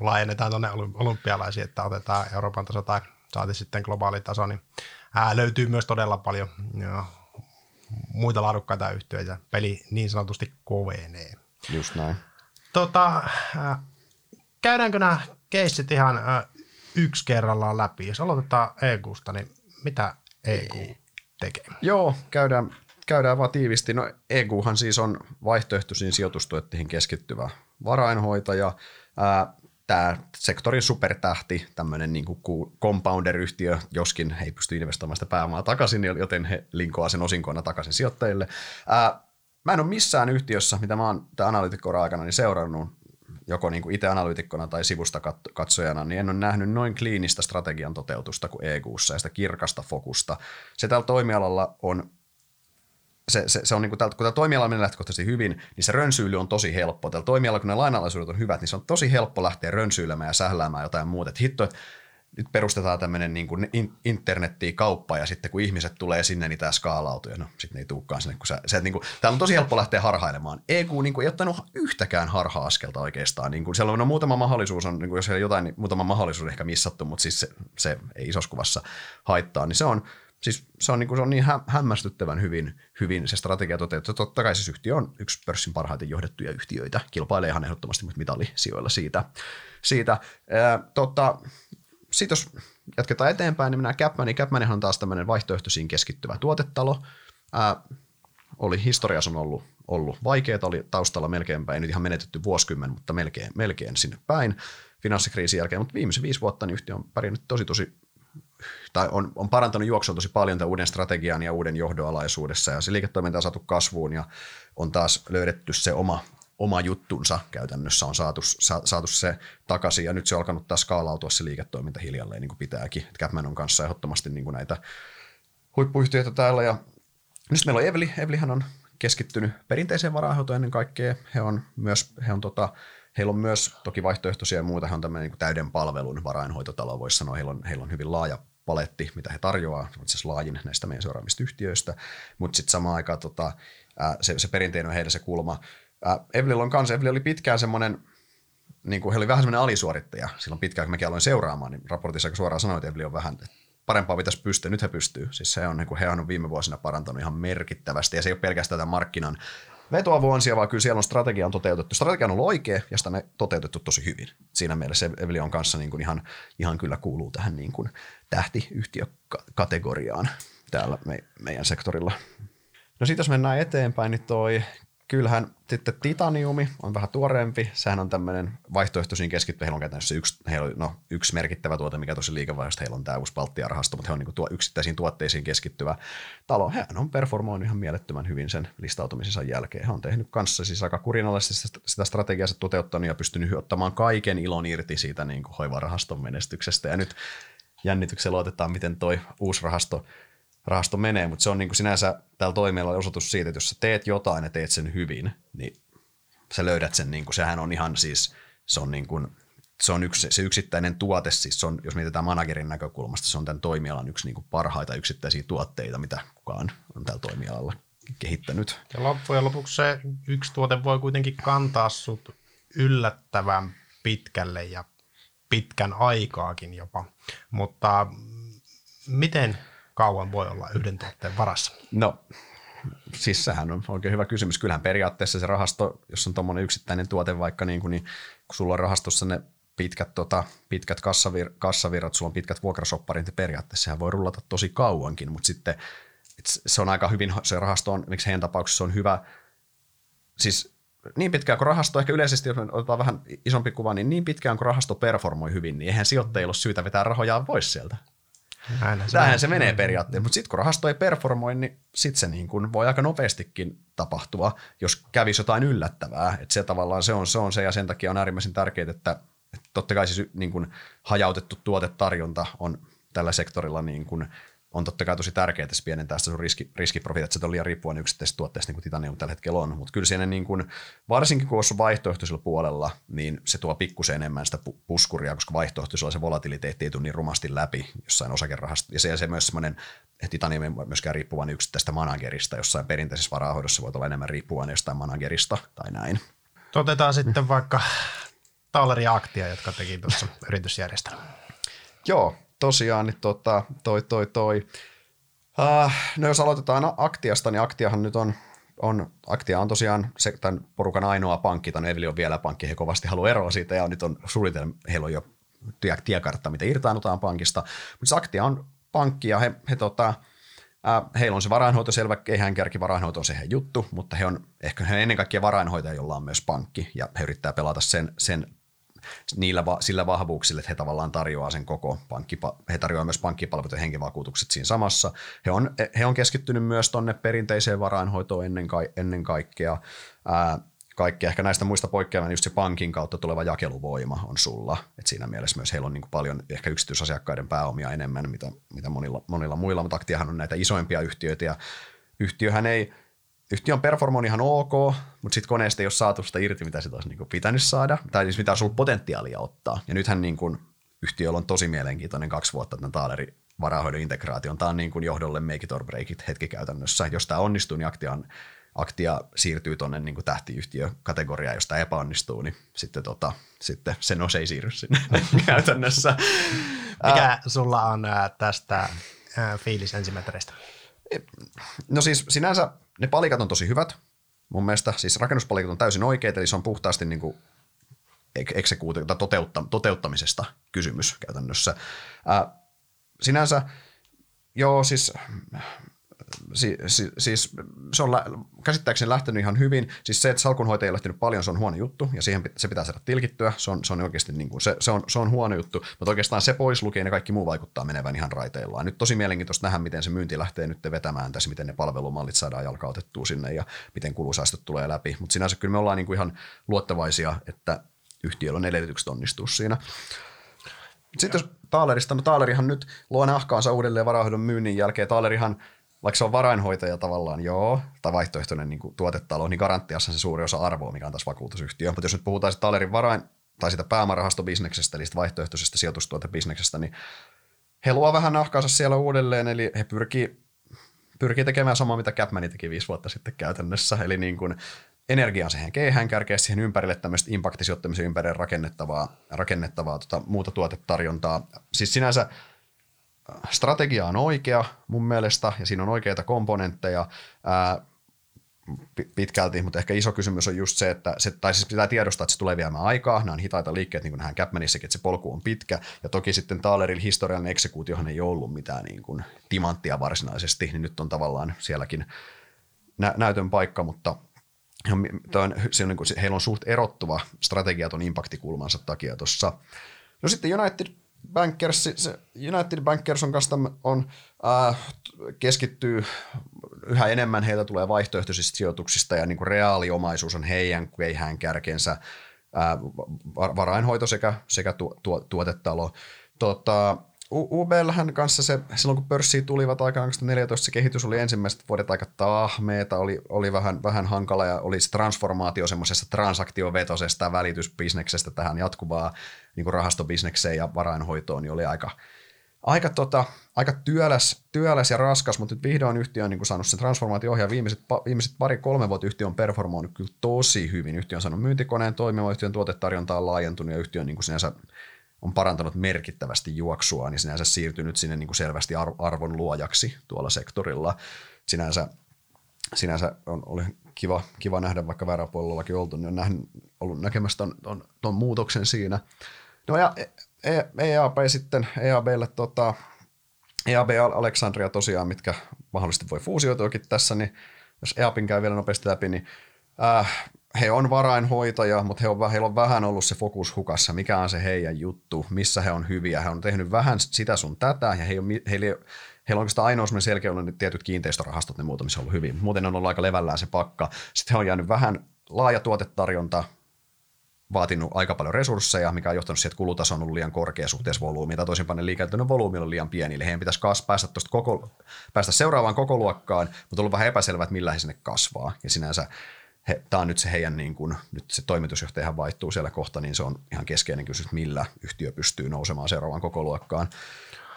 laajennetaan tuonne olympialaisiin, että otetaan Euroopan taso tai saati sitten globaali taso, niin ää, löytyy myös todella paljon ja, muita laadukkaita yhtiöitä. Peli niin sanotusti kovenee. Just näin. Tota, ää, käydäänkö nämä keissit ihan yksi kerrallaan läpi? Jos aloitetaan EGUsta, niin mitä EGU tekee? Joo, käydään käydään vaan tiivisti. No EGUhan siis on vaihtoehtoisiin sijoitustuotteihin keskittyvä varainhoitaja. tämä sektorin supertähti, tämmöinen niin compounder-yhtiö, joskin he ei pysty investoimaan sitä pääomaa takaisin, joten he linkoaa sen osinkoina takaisin sijoittajille. Ää, mä en ole missään yhtiössä, mitä mä oon tämän analytikkoran aikana niin seurannut, joko niin itse analyytikkona tai sivusta katsojana, niin en ole nähnyt noin kliinistä strategian toteutusta kuin EQssa ja sitä kirkasta fokusta. Se tällä toimialalla on se, se, se on niin kuin, kun tämä toimiala menee lähtökohtaisesti hyvin, niin se rönsyily on tosi helppo. Tällä toimialalla, kun ne lainalaisuudet on hyvät, niin se on tosi helppo lähteä rönsyilemään ja sähläämään jotain muuta. Että hitto, että nyt perustetaan tämmöinen niin internettiin kauppa ja sitten kun ihmiset tulee sinne, niin tämä skaalautuu ja no sitten ei tulekaan sinne. Kun sä, se, niin kuin, täällä on tosi helppo lähteä harhailemaan. EQ niin kuin, ei ottanut yhtäkään harha-askelta oikeastaan. Niin kuin, siellä on no, muutama mahdollisuus, on, niin kuin, jos siellä jotain, niin muutama mahdollisuus ehkä missattu, mutta siis se, se ei isossa kuvassa haittaa. Niin se on, siis se on, niin kuin, se on niin hä- hämmästyttävän hyvin, hyvin se strategia toteutettu. Totta kai siis yhtiö on yksi pörssin parhaiten johdettuja yhtiöitä. Kilpailee ihan ehdottomasti mitallisijoilla siitä. siitä. Ää, tota, sitten jos jatketaan eteenpäin, niin mennään Capmaniin. Capmanihan on taas tämmöinen vaihtoehtoisiin keskittyvä tuotetalo. Ää, oli historiassa on ollut, ollut vaikeaa, oli taustalla melkeinpä, ei nyt ihan menetetty vuosikymmen, mutta melkein, melkein sinne päin finanssikriisin jälkeen, mutta viimeisen viisi vuotta niin yhtiö on pärjännyt tosi tosi tai on, on parantanut juoksua tosi paljon tämän uuden strategian ja uuden johdoalaisuudessa ja se liiketoiminta on saatu kasvuun ja on taas löydetty se oma, oma juttunsa käytännössä on saatu, sa, saatu se takaisin ja nyt se on alkanut taas skaalautua se liiketoiminta hiljalleen niin kuin pitääkin. Capman on kanssa ehdottomasti niin kuin näitä huippuyhtiöitä täällä ja nyt meillä on Eveli. Evelihän on keskittynyt perinteiseen varainhoitoon ennen kaikkea. He on myös, he on tota, heillä on myös toki vaihtoehtoisia ja muuta. He on tämmöinen niin täyden palvelun varainhoitotalo, voisi sanoa. Heillä on, heillä on hyvin laaja paletti, mitä he tarjoaa, itse asiassa laajin näistä meidän seuraamista yhtiöistä, mutta sitten samaan aikaan tota, se, se perinteinen on heillä se kulma, Evelillä on kanssa, Eveli oli pitkään semmoinen, niin kuin he oli vähän semmoinen alisuorittaja silloin pitkään, kun mäkin aloin seuraamaan, niin raportissa aika suoraan sanoin, että Eveli on vähän, parempaa pitäisi pystyä, nyt he pystyy. Siis se on, niin kuin he on viime vuosina parantanut ihan merkittävästi, ja se ei ole pelkästään tämän markkinan vetoavuonsia, vaan kyllä siellä on strategia on toteutettu. Strategia on ollut oikea, ja sitä on toteutettu tosi hyvin. Siinä mielessä Eveli on kanssa niin kuin ihan, ihan kyllä kuuluu tähän niin kuin tähtiyhtiökategoriaan täällä me, meidän sektorilla. No sitten jos mennään eteenpäin, niin toi kyllähän sitten Titaniumi on vähän tuoreempi. Sehän on tämmöinen vaihtoehtoisiin keskittyvä. Heillä on käytännössä yksi, heillä on, no, yksi merkittävä tuote, mikä tosi liikevaihdosta heillä on tämä uusi Baltia-rahasto, mutta he on niin tuo yksittäisiin tuotteisiin keskittyvä talo. Hän on performoinut ihan mielettömän hyvin sen listautumisensa jälkeen. Hän on tehnyt kanssa siis aika kurinalaisesti sitä strategiaa toteuttanut ja pystynyt ottamaan kaiken ilon irti siitä niin kuin hoivarahaston menestyksestä. Ja nyt jännityksellä otetaan, miten toi uusi rahasto rahasto menee, mutta se on niin kuin sinänsä tällä toimialalla osoitus siitä, että jos sä teet jotain ja teet sen hyvin, niin sä löydät sen, niin kuin, sehän on ihan siis, se on niin kuin, se on yksi, se yksittäinen tuote, siis se on, jos mietitään managerin näkökulmasta, se on tämän toimialan yksi niin kuin parhaita yksittäisiä tuotteita, mitä kukaan on tällä toimialalla kehittänyt. Ja loppujen lopuksi se yksi tuote voi kuitenkin kantaa sut yllättävän pitkälle ja pitkän aikaakin jopa, mutta miten kauan voi olla yhden tuotteen varassa? No, siis sehän on oikein hyvä kysymys. Kyllähän periaatteessa se rahasto, jos on tuommoinen yksittäinen tuote vaikka, niin, kuin, niin kun sulla on rahastossa ne pitkät, tota, pitkät kassavir, kassavirrat, sulla on pitkät vuokrasopparit, niin periaatteessa sehän voi rullata tosi kauankin, mutta sitten se on aika hyvin, se rahasto on, miksi heidän tapauksessa se on hyvä, siis niin pitkään kuin rahasto, ehkä yleisesti, jos otetaan vähän isompi kuva, niin niin pitkään kuin rahasto performoi hyvin, niin eihän sijoittajilla ole syytä vetää rahojaan pois sieltä. Se, Tähän se menee periaatteessa, mutta sitten kun rahasto ei performoi, niin sitten se niin kuin voi aika nopeastikin tapahtua, jos kävisi jotain yllättävää. Että se tavallaan se on, se on se ja sen takia on äärimmäisen tärkeää, että, että totta kai siis niin kuin hajautettu tuotetarjonta on tällä sektorilla niin kuin on totta kai tosi tärkeää, että se pienentää sitä sun riski, riskiprofiilia, että se on liian riippuvainen yksittäisestä tuotteesta, niin kuin Titanium tällä hetkellä on. Mutta kyllä siinä niin kuin, varsinkin kun on vaihtoehtoisella puolella, niin se tuo pikkusen enemmän sitä puskuria, koska vaihtoehtoisella se volatiliteetti ei tule niin rumasti läpi jossain osakerahasta. Ja se, ja se myös semmoinen, että Titanium ei myöskään riippuvainen yksittäistä managerista, jossain perinteisessä varahoidossa voi olla enemmän riippuvainen jostain managerista tai näin. Otetaan sitten vaikka Tauleri ja Aktia, jotka teki tuossa yritysjärjestelmän. Joo, tosiaan niin tota, toi, toi, toi. Uh, no jos aloitetaan Aktiasta, niin Aktiahan nyt on, on Aktia on tosiaan se, tämän porukan ainoa pankki, tämän Eveli on vielä pankki, he kovasti haluaa eroa siitä ja nyt on suunnitelma, heillä on jo tie, tiekartta, mitä irtaannutaan pankista, mutta Aktia on pankki ja he, he tota, Uh, heillä on se varainhoito selvä, eihän kärki varainhoito on se juttu, mutta he on ehkä he ennen kaikkea varainhoitaja, jolla on myös pankki, ja he yrittää pelata sen, sen niillä, sillä vahvuuksilla, että he tavallaan tarjoaa sen koko pankkipa, he tarjoaa myös pankkipalvelut ja henkivakuutukset siinä samassa. He on, he on keskittynyt myös tuonne perinteiseen varainhoitoon ennen, ka, ennen kaikkea. Ää, kaikki ehkä näistä muista poikkeamaan, niin just se pankin kautta tuleva jakeluvoima on sulla. Et siinä mielessä myös heillä on niin paljon ehkä yksityisasiakkaiden pääomia enemmän, mitä, mitä monilla, monilla muilla, mutta Aktiahan on näitä isoimpia yhtiöitä ja yhtiöhän ei, yhtiö on performoinut ihan ok, mutta sitten koneesta ei ole saatu sitä irti, mitä sitä olisi niin pitänyt saada, tai siis mitä olisi ollut potentiaalia ottaa. Ja nythän niin kuin yhtiöllä on tosi mielenkiintoinen kaksi vuotta tämän Taalerin varahoidon integraation. Tämä on niin kuin johdolle make it or break it hetki käytännössä. Jos tämä onnistuu, niin Aktia on Aktia siirtyy tuonne niin tähtiyhtiökategoriaan, jos tämä epäonnistuu, niin sitten, tota, sitten se nos ei siirry sinne käytännössä. Mikä sulla on tästä fiilis ensimetreistä? No siis sinänsä ne palikat on tosi hyvät. Mun mielestä siis rakennuspalikat on täysin oikeita, eli se on puhtaasti niin kuin toteutta, toteuttamisesta kysymys käytännössä. Ää, sinänsä, joo, siis si, si, siis se on lä- käsittääkseni lähtenyt ihan hyvin. Siis se, että salkunhoitaja ei lähtenyt paljon, se on huono juttu ja siihen se pitää saada tilkittyä. Se on, se on oikeasti niin kuin, se, se, on, se on huono juttu, mutta oikeastaan se pois lukee ja kaikki muu vaikuttaa menevän ihan raiteillaan. Nyt tosi mielenkiintoista nähdä, miten se myynti lähtee nyt vetämään tässä, miten ne palvelumallit saadaan jalkautettua sinne ja miten kulusäästöt tulee läpi. Mutta sinänsä kyllä me ollaan niin kuin ihan luottavaisia, että yhtiöllä on edellytykset onnistua siinä. Sitten jos Taalerista, no Taalerihan nyt luo nahkaansa uudelleen varahoidon myynnin jälkeen. Taalerihan vaikka se on varainhoitaja tavallaan, joo, tai vaihtoehtoinen niin kuin tuotetalo, niin garanttiassa se suuri osa arvoa, mikä on tässä vakuutusyhtiö. Mutta jos nyt puhutaan Talerin varain, tai sitä pääomarahastobisneksestä, eli sitä vaihtoehtoisesta sijoitustuotebisneksestä, niin he luo vähän nahkaansa siellä uudelleen, eli he pyrkii, pyrkii tekemään samaa, mitä Capmani teki viisi vuotta sitten käytännössä, eli niin kuin energiaan siihen keihään kärkeä siihen ympärille tämmöistä impaktisijoittamisen ympärille rakennettavaa, rakennettavaa tota, muuta tuotetarjontaa. Siis sinänsä strategia on oikea mun mielestä ja siinä on oikeita komponentteja ää, pitkälti, mutta ehkä iso kysymys on just se, että se, tai siis pitää tiedostaa, että se tulee viemään aikaa, nämä on hitaita liikkeet, niin kuin nähdään Capmanissakin, että se polku on pitkä, ja toki sitten Thalerilla historiallinen eksekuutiohan ei ollut mitään niin kuin timanttia varsinaisesti, niin nyt on tavallaan sielläkin nä- näytön paikka, mutta on, se on niin kuin, heillä on suht erottuva strategia tuon impaktikulmansa takia tuossa. No sitten United Bankers, United Bankers on kanssa on, äh, keskittyy yhä enemmän, heiltä tulee vaihtoehtoisista sijoituksista ja niin kuin reaaliomaisuus on heidän keihään kärkensä, äh, varainhoito sekä, sekä tu, tu, tuotetalo. Tota, UBLhän kanssa se, silloin kun pörssiin tulivat aikaan 2014, se kehitys oli ensimmäiset vuodet aika tahmeeta, oli, oli vähän, vähän hankala ja oli se transformaatio semmoisesta transaktiovetosesta välitysbisneksestä tähän jatkuvaa niin kuin rahastobisnekseen ja varainhoitoon, niin oli aika, aika, tota, aika työläs, työläs ja raskas, mutta nyt vihdoin yhtiö on niin kuin saanut sen transformaatio-ohjaa. Viimeiset, viimeiset pari-kolme vuotta yhtiö on performoinut kyllä tosi hyvin. Yhtiö on saanut myyntikoneen toimimaan, yhtiön tuotetarjonta on laajentunut ja yhtiö on niin kuin sinänsä on parantanut merkittävästi juoksua, niin sinänsä siirtynyt sinne niin kuin selvästi arvon luojaksi tuolla sektorilla. Sinänsä, sinänsä on, oli kiva, kiva nähdä, vaikka vääräpuolellakin oltu, niin on nähnyt, ollut näkemässä ton, ton, ton muutoksen siinä. No ja EAB e sitten, EABlle tota, EAB Alexandria tosiaan, mitkä mahdollisesti voi fuusioituakin tässä, niin jos EABin käy vielä nopeasti läpi, niin äh, he on varainhoitaja, mutta he on, heillä on vähän ollut se fokus hukassa, mikä on se heidän juttu, missä he on hyviä. He on tehnyt vähän sitä sun tätä, ja he on, heillä, heillä on oikeastaan ainoa selkeä on ne tietyt kiinteistörahastot, ne muuta, missä on ollut hyvin. Muuten on ollut aika levällään se pakka. Sitten he on jäänyt vähän laaja tuotetarjonta, vaatinut aika paljon resursseja, mikä on johtanut siihen, että kulutaso on ollut liian korkea suhteessa volyymiin, tai toisinpäin ne liikeytynyt volyymi on liian pieni, eli heidän pitäisi kas, päästä, koko, päästä seuraavaan koko luokkaan, mutta on ollut vähän epäselvää, että millä he sinne kasvaa, ja sinänsä tämä on nyt se heidän, niin kuin, nyt se toimitusjohtajahan vaihtuu siellä kohta, niin se on ihan keskeinen kysymys, millä yhtiö pystyy nousemaan seuraavaan koko luokkaan.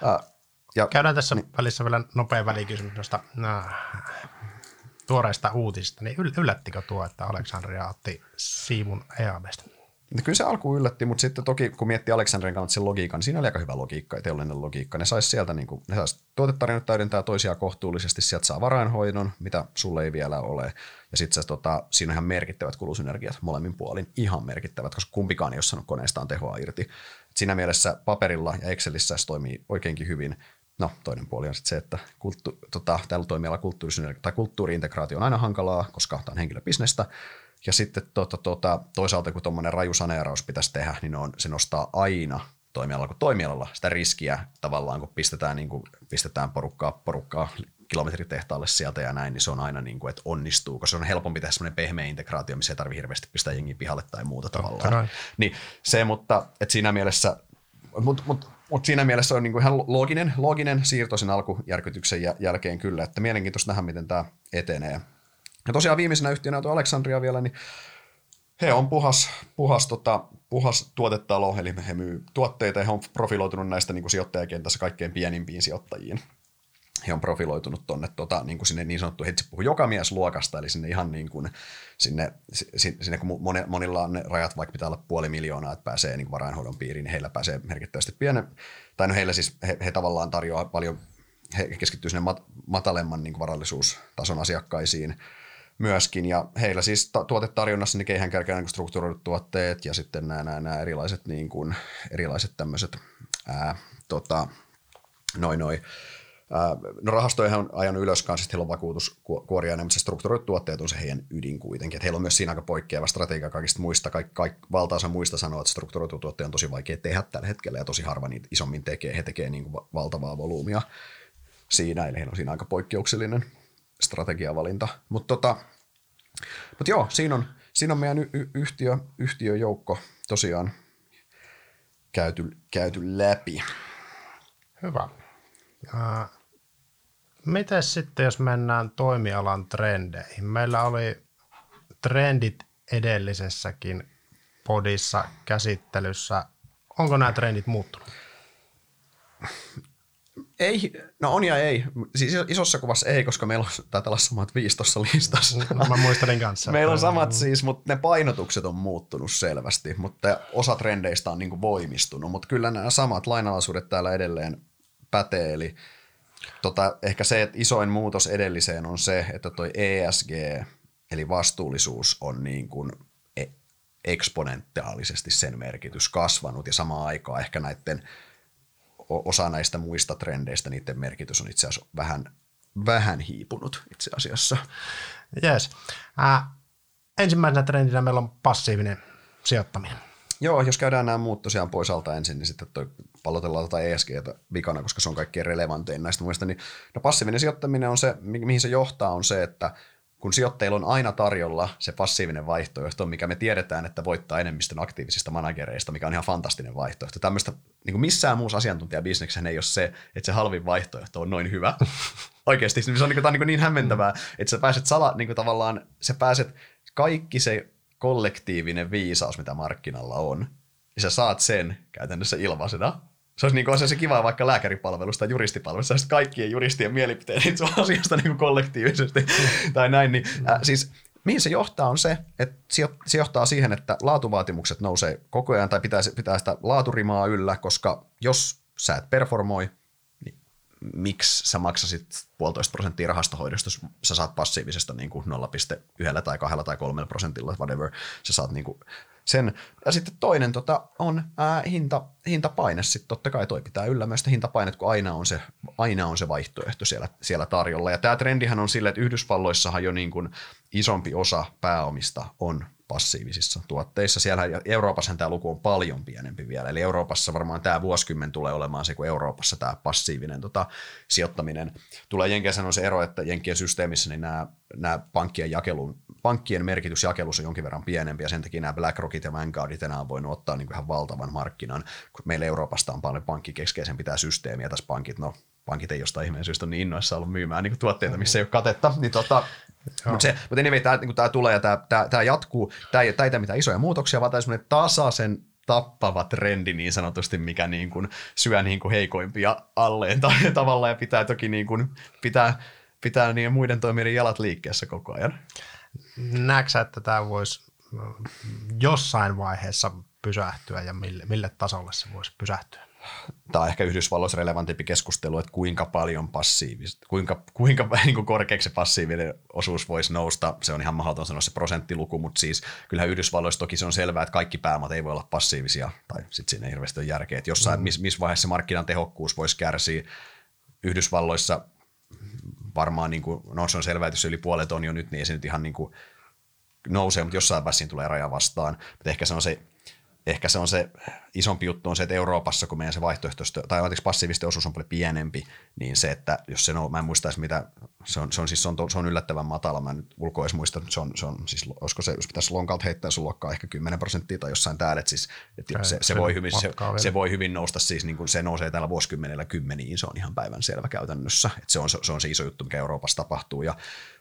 Uh, ja, Käydään tässä niin, välissä vielä nopea välikysymys noista uh, tuoreista uutisista. Niin yllättikö tuo, että Aleksandria otti siivun EABstä? No kyllä se alku yllätti, mutta sitten toki kun miettii Aleksanderin kannalta sen logiikan, niin siinä oli aika hyvä logiikka teollinen logiikka. Ne saisi sieltä, niin kuin, ne saisi tuotetarjonnat täydentää toisiaan kohtuullisesti, sieltä saa varainhoidon, mitä sulle ei vielä ole. Ja sitten se, tota, siinä on ihan merkittävät kulusynergiat molemmin puolin, ihan merkittävät, koska kumpikaan ei ole saanut koneestaan tehoa irti. Siinä mielessä paperilla ja Excelissä se toimii oikeinkin hyvin. No, toinen puoli on sitten se, että kulttu, tota, tällä toimialalla kulttuuriintegraatio on aina hankalaa, koska tämä on henkilöbisnestä. Ja sitten tota, tota, toisaalta kun tuommoinen raju saneeraus pitäisi tehdä, niin on, se nostaa aina toimialalla kuin toimialalla sitä riskiä tavallaan, kun pistetään, niin kuin, pistetään porukkaa, porukkaa kilometritehtaalle sieltä ja näin, niin se on aina niin kuin, että onnistuu, koska se on helpompi tehdä semmoinen pehmeä integraatio, missä ei tarvitse hirveästi pistää jengiä pihalle tai muuta Totta tavallaan. Niin se, mutta että siinä mielessä, mutta mut, mut siinä mielessä on niin kuin ihan looginen, looginen siirto sen alkujärkytyksen jälkeen kyllä, että mielenkiintoista nähdä, miten tämä etenee. Ja tosiaan viimeisenä yhtiönä tuo Aleksandria vielä, niin he on puhas, puhas, tota, puhas tuotetalo, eli he myy tuotteita ja he on profiloitunut näistä niin kuin sijoittajakentässä kaikkein pienimpiin sijoittajiin. He on profiloitunut tuonne tota, niin kuin sinne niin sanottu, he puhuu jokamiesluokasta, eli sinne ihan niin kuin, sinne, sinne kun monilla on ne rajat, vaikka pitää olla puoli miljoonaa, että pääsee niin varainhoidon piiriin, niin heillä pääsee merkittävästi pienen, tai no heillä siis, he, he tavallaan tarjoaa paljon, he keskittyy sinne mat, matalemman niin varallisuustason asiakkaisiin, myöskin. Ja heillä siis ta- tuotetarjonnassa ne keihäänkärkeä niin strukturoidut tuotteet ja sitten nämä, nämä, nämä erilaiset, niin kuin, erilaiset tämmöiset, ää, tota, noin noin, No rahastoja on ajanut ylös kanssa, heillä on vakuutuskuoria, mutta se strukturoidut tuotteet on se heidän ydin kuitenkin. Että heillä on myös siinä aika poikkeava strategia kaikista muista. Kaik, kaik, valtaosa muista sanoo, että strukturoitu tuotteet on tosi vaikea tehdä tällä hetkellä ja tosi harva niitä isommin tekee. He tekee niin kuin valtavaa volyymia siinä, eli heillä on siinä aika poikkeuksellinen strategiavalinta. Mutta tota, mut joo, siinä on, siinä on meidän y- yhtiö, yhtiöjoukko tosiaan käyty, käyty läpi. Hyvä. Äh, miten sitten, jos mennään toimialan trendeihin? Meillä oli trendit edellisessäkin podissa käsittelyssä. Onko nämä trendit muuttunut? Ei, no on ja ei. Siis isossa kuvassa ei, koska meillä on, taitaa olla samat viisi tuossa listassa. Mä muistelin kanssa. meillä on samat siis, mutta ne painotukset on muuttunut selvästi, mutta osa trendeistä on niin kuin voimistunut, mutta kyllä nämä samat lainalaisuudet täällä edelleen pätee, eli tota, ehkä se, että isoin muutos edelliseen on se, että toi ESG, eli vastuullisuus on niin kuin e- eksponentiaalisesti sen merkitys kasvanut ja samaan aikaan ehkä näiden osa näistä muista trendeistä, niiden merkitys on itse asiassa vähän, vähän hiipunut itse asiassa. Yes. Äh, ensimmäisenä trendinä meillä on passiivinen sijoittaminen. Joo, jos käydään nämä muut tosiaan pois alta ensin, niin sitten toi pallotellaan tätä ESGtä vikana, koska se on kaikkein relevantein näistä muista. Niin, no passiivinen sijoittaminen on se, mihin se johtaa, on se, että kun sijoittajilla on aina tarjolla se passiivinen vaihtoehto, mikä me tiedetään, että voittaa enemmistön aktiivisista managereista, mikä on ihan fantastinen vaihtoehto. Tämmöistä niin kuin missään muussa asiantuntijabisneksessä ei ole se, että se halvin vaihtoehto on noin hyvä. Oikeasti, se on, niin, kuin, niin, niin hämmentävää, että sä pääset sala, niin kuin tavallaan, sä pääset kaikki se kollektiivinen viisaus, mitä markkinalla on, ja sä saat sen käytännössä ilmaisena se olisi, niin kuin, se kiva vaikka lääkäripalvelusta tai juristipalvelusta, sitten kaikkien juristien mielipiteet asiasta niin kuin kollektiivisesti tai näin. Niin, äh, siis mihin se johtaa on se, että se johtaa siihen, että laatuvaatimukset nousee koko ajan tai pitää, pitää sitä laaturimaa yllä, koska jos sä et performoi, niin miksi sä maksasit puolitoista prosenttia rahastohoidosta, jos sä saat passiivisesta niin kuin 0,1 tai 2 tai 3 prosentilla, whatever, sä saat niin kuin sen. Ja sitten toinen tota, on ää, hinta, hintapaine. Sitten totta kai toi pitää yllä myös hintapainet, kun aina on se, aina on se vaihtoehto siellä, siellä tarjolla. Ja tämä trendihän on sille, että Yhdysvalloissahan jo niin kuin isompi osa pääomista on passiivisissa tuotteissa. Siellä Euroopassa tämä luku on paljon pienempi vielä. Eli Euroopassa varmaan tämä vuosikymmen tulee olemaan se, kun Euroopassa tämä passiivinen tota, sijoittaminen tulee. Jenkeissä on se ero, että Jenkien systeemissä niin nämä, nämä pankkien, jakelun, pankkien merkitys jakelussa on jonkin verran pienempi ja sen takia nämä BlackRockit ja Vanguardit enää on voinut ottaa niin kuin ihan valtavan markkinan, kun meillä Euroopasta on paljon pankkikeskeisen pitää systeemiä tässä pankit, no pankit ei jostain ihmeen syystä niin innoissa ollut myymään niin tuotteita, missä ei ole katetta, niin tota, mutta, se, mutta anyway, tämä, niin tämä tulee ja tämä, tämä, tämä jatkuu. Tämä ei, tämä ei mitään isoja muutoksia, vaan tämä on tasaisen tappava trendi niin sanotusti, mikä niin kuin syö niin kuin heikoimpia alleen tai tavallaan ja pitää toki niin kuin, pitää, pitää niin muiden toimijoiden jalat liikkeessä koko ajan. Näetkö että tämä voisi jossain vaiheessa pysähtyä ja mille, mille tasolle se voisi pysähtyä? tämä on ehkä Yhdysvalloissa relevantimpi keskustelu, että kuinka paljon passiivista, kuinka, kuinka niin kuin korkeaksi se passiivinen osuus voisi nousta. Se on ihan mahdoton sanoa se prosenttiluku, mutta siis kyllähän Yhdysvalloissa toki se on selvää, että kaikki pääomat ei voi olla passiivisia, tai sitten siinä ei hirveästi ole järkeä, että jossain, mm. missä mis vaiheessa markkinan tehokkuus voisi kärsiä. Yhdysvalloissa varmaan, niin kuin, no se on selvää, että jos yli puolet on jo nyt, niin ei se nyt ihan niin kuin nousee, mutta jossain vaiheessa siinä tulee raja vastaan. Mutta ehkä se on se ehkä se on se isompi juttu on se, että Euroopassa, kun meidän se vaihtoehtoista, tai anteeksi passiivisten osuus on paljon pienempi, niin se, että jos se on, mä en muista edes mitä, se on, se on, siis, se on, se on yllättävän matala, mä en nyt ulkoa edes muista, se on, se on siis, olisiko se, jos pitäisi lonkalta heittää, sun luokkaa ehkä 10 prosenttia tai jossain täällä, että siis, että se, se, se, voi hyvin, se, se, voi hyvin nousta, siis niin kuin se nousee täällä vuosikymmenellä kymmeniin, se on ihan päivän selvä käytännössä, että se on, se on se iso juttu, mikä Euroopassa tapahtuu ja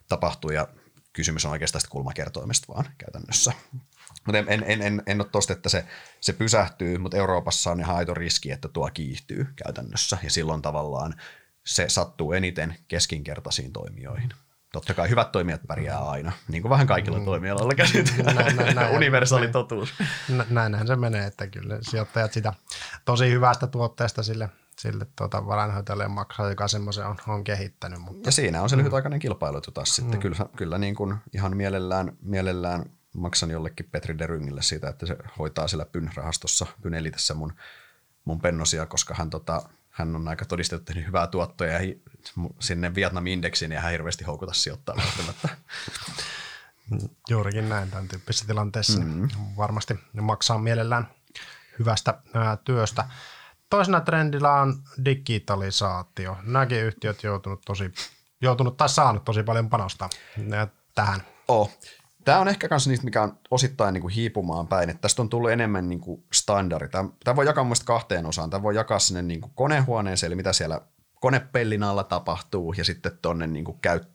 tapahtuu ja kysymys on oikeastaan sitä kulmakertoimesta vaan käytännössä. Mutta en, en, en, en ole tosta, että se, se pysähtyy, mutta Euroopassa on ihan aito riski, että tuo kiihtyy käytännössä. Ja silloin tavallaan se sattuu eniten keskinkertaisiin toimijoihin. Totta kai hyvät toimijat pärjää aina, niin kuin vähän kaikilla mm. toimialoilla käsitellään. Näin, näin, näin, Universaali totuus. Näinhän se menee, että kyllä sijoittajat sitä tosi hyvästä tuotteesta sille sille tuota, varainhoitajalle maksaa, joka semmoisen on, on kehittänyt. Mutta... Ja siinä on se mm. lyhytaikainen kilpailu taas sitten. Mm. Kyllä, kyllä niin kuin ihan mielellään, mielellään maksan jollekin Petri Deryngille siitä, että se hoitaa siellä PYN-rahastossa, PYN mun, mun pennosia, koska hän, tota, hän on aika todistettu tehnyt hyvää tuottoa ja hi, sinne Vietnamin indeksiin ja hän hirveästi houkuta sijoittaa välttämättä. Juurikin näin tämän tyyppisessä tilanteessa. Mm. Varmasti ne maksaa mielellään hyvästä ää, työstä. Toisena trendillä on digitalisaatio. Nämäkin yhtiöt joutunut tosi joutunut tai saanut tosi paljon panostaa tähän. Oh. Tämä on ehkä myös niistä, mikä on osittain niin kuin hiipumaan päin, että tästä on tullut enemmän niin kuin standardi. Tämä, voi jakaa mielestäni kahteen osaan. Tämä voi jakaa sinne niin kuin konehuoneeseen, eli mitä siellä konepellin alla tapahtuu, ja sitten tuonne niin käyt,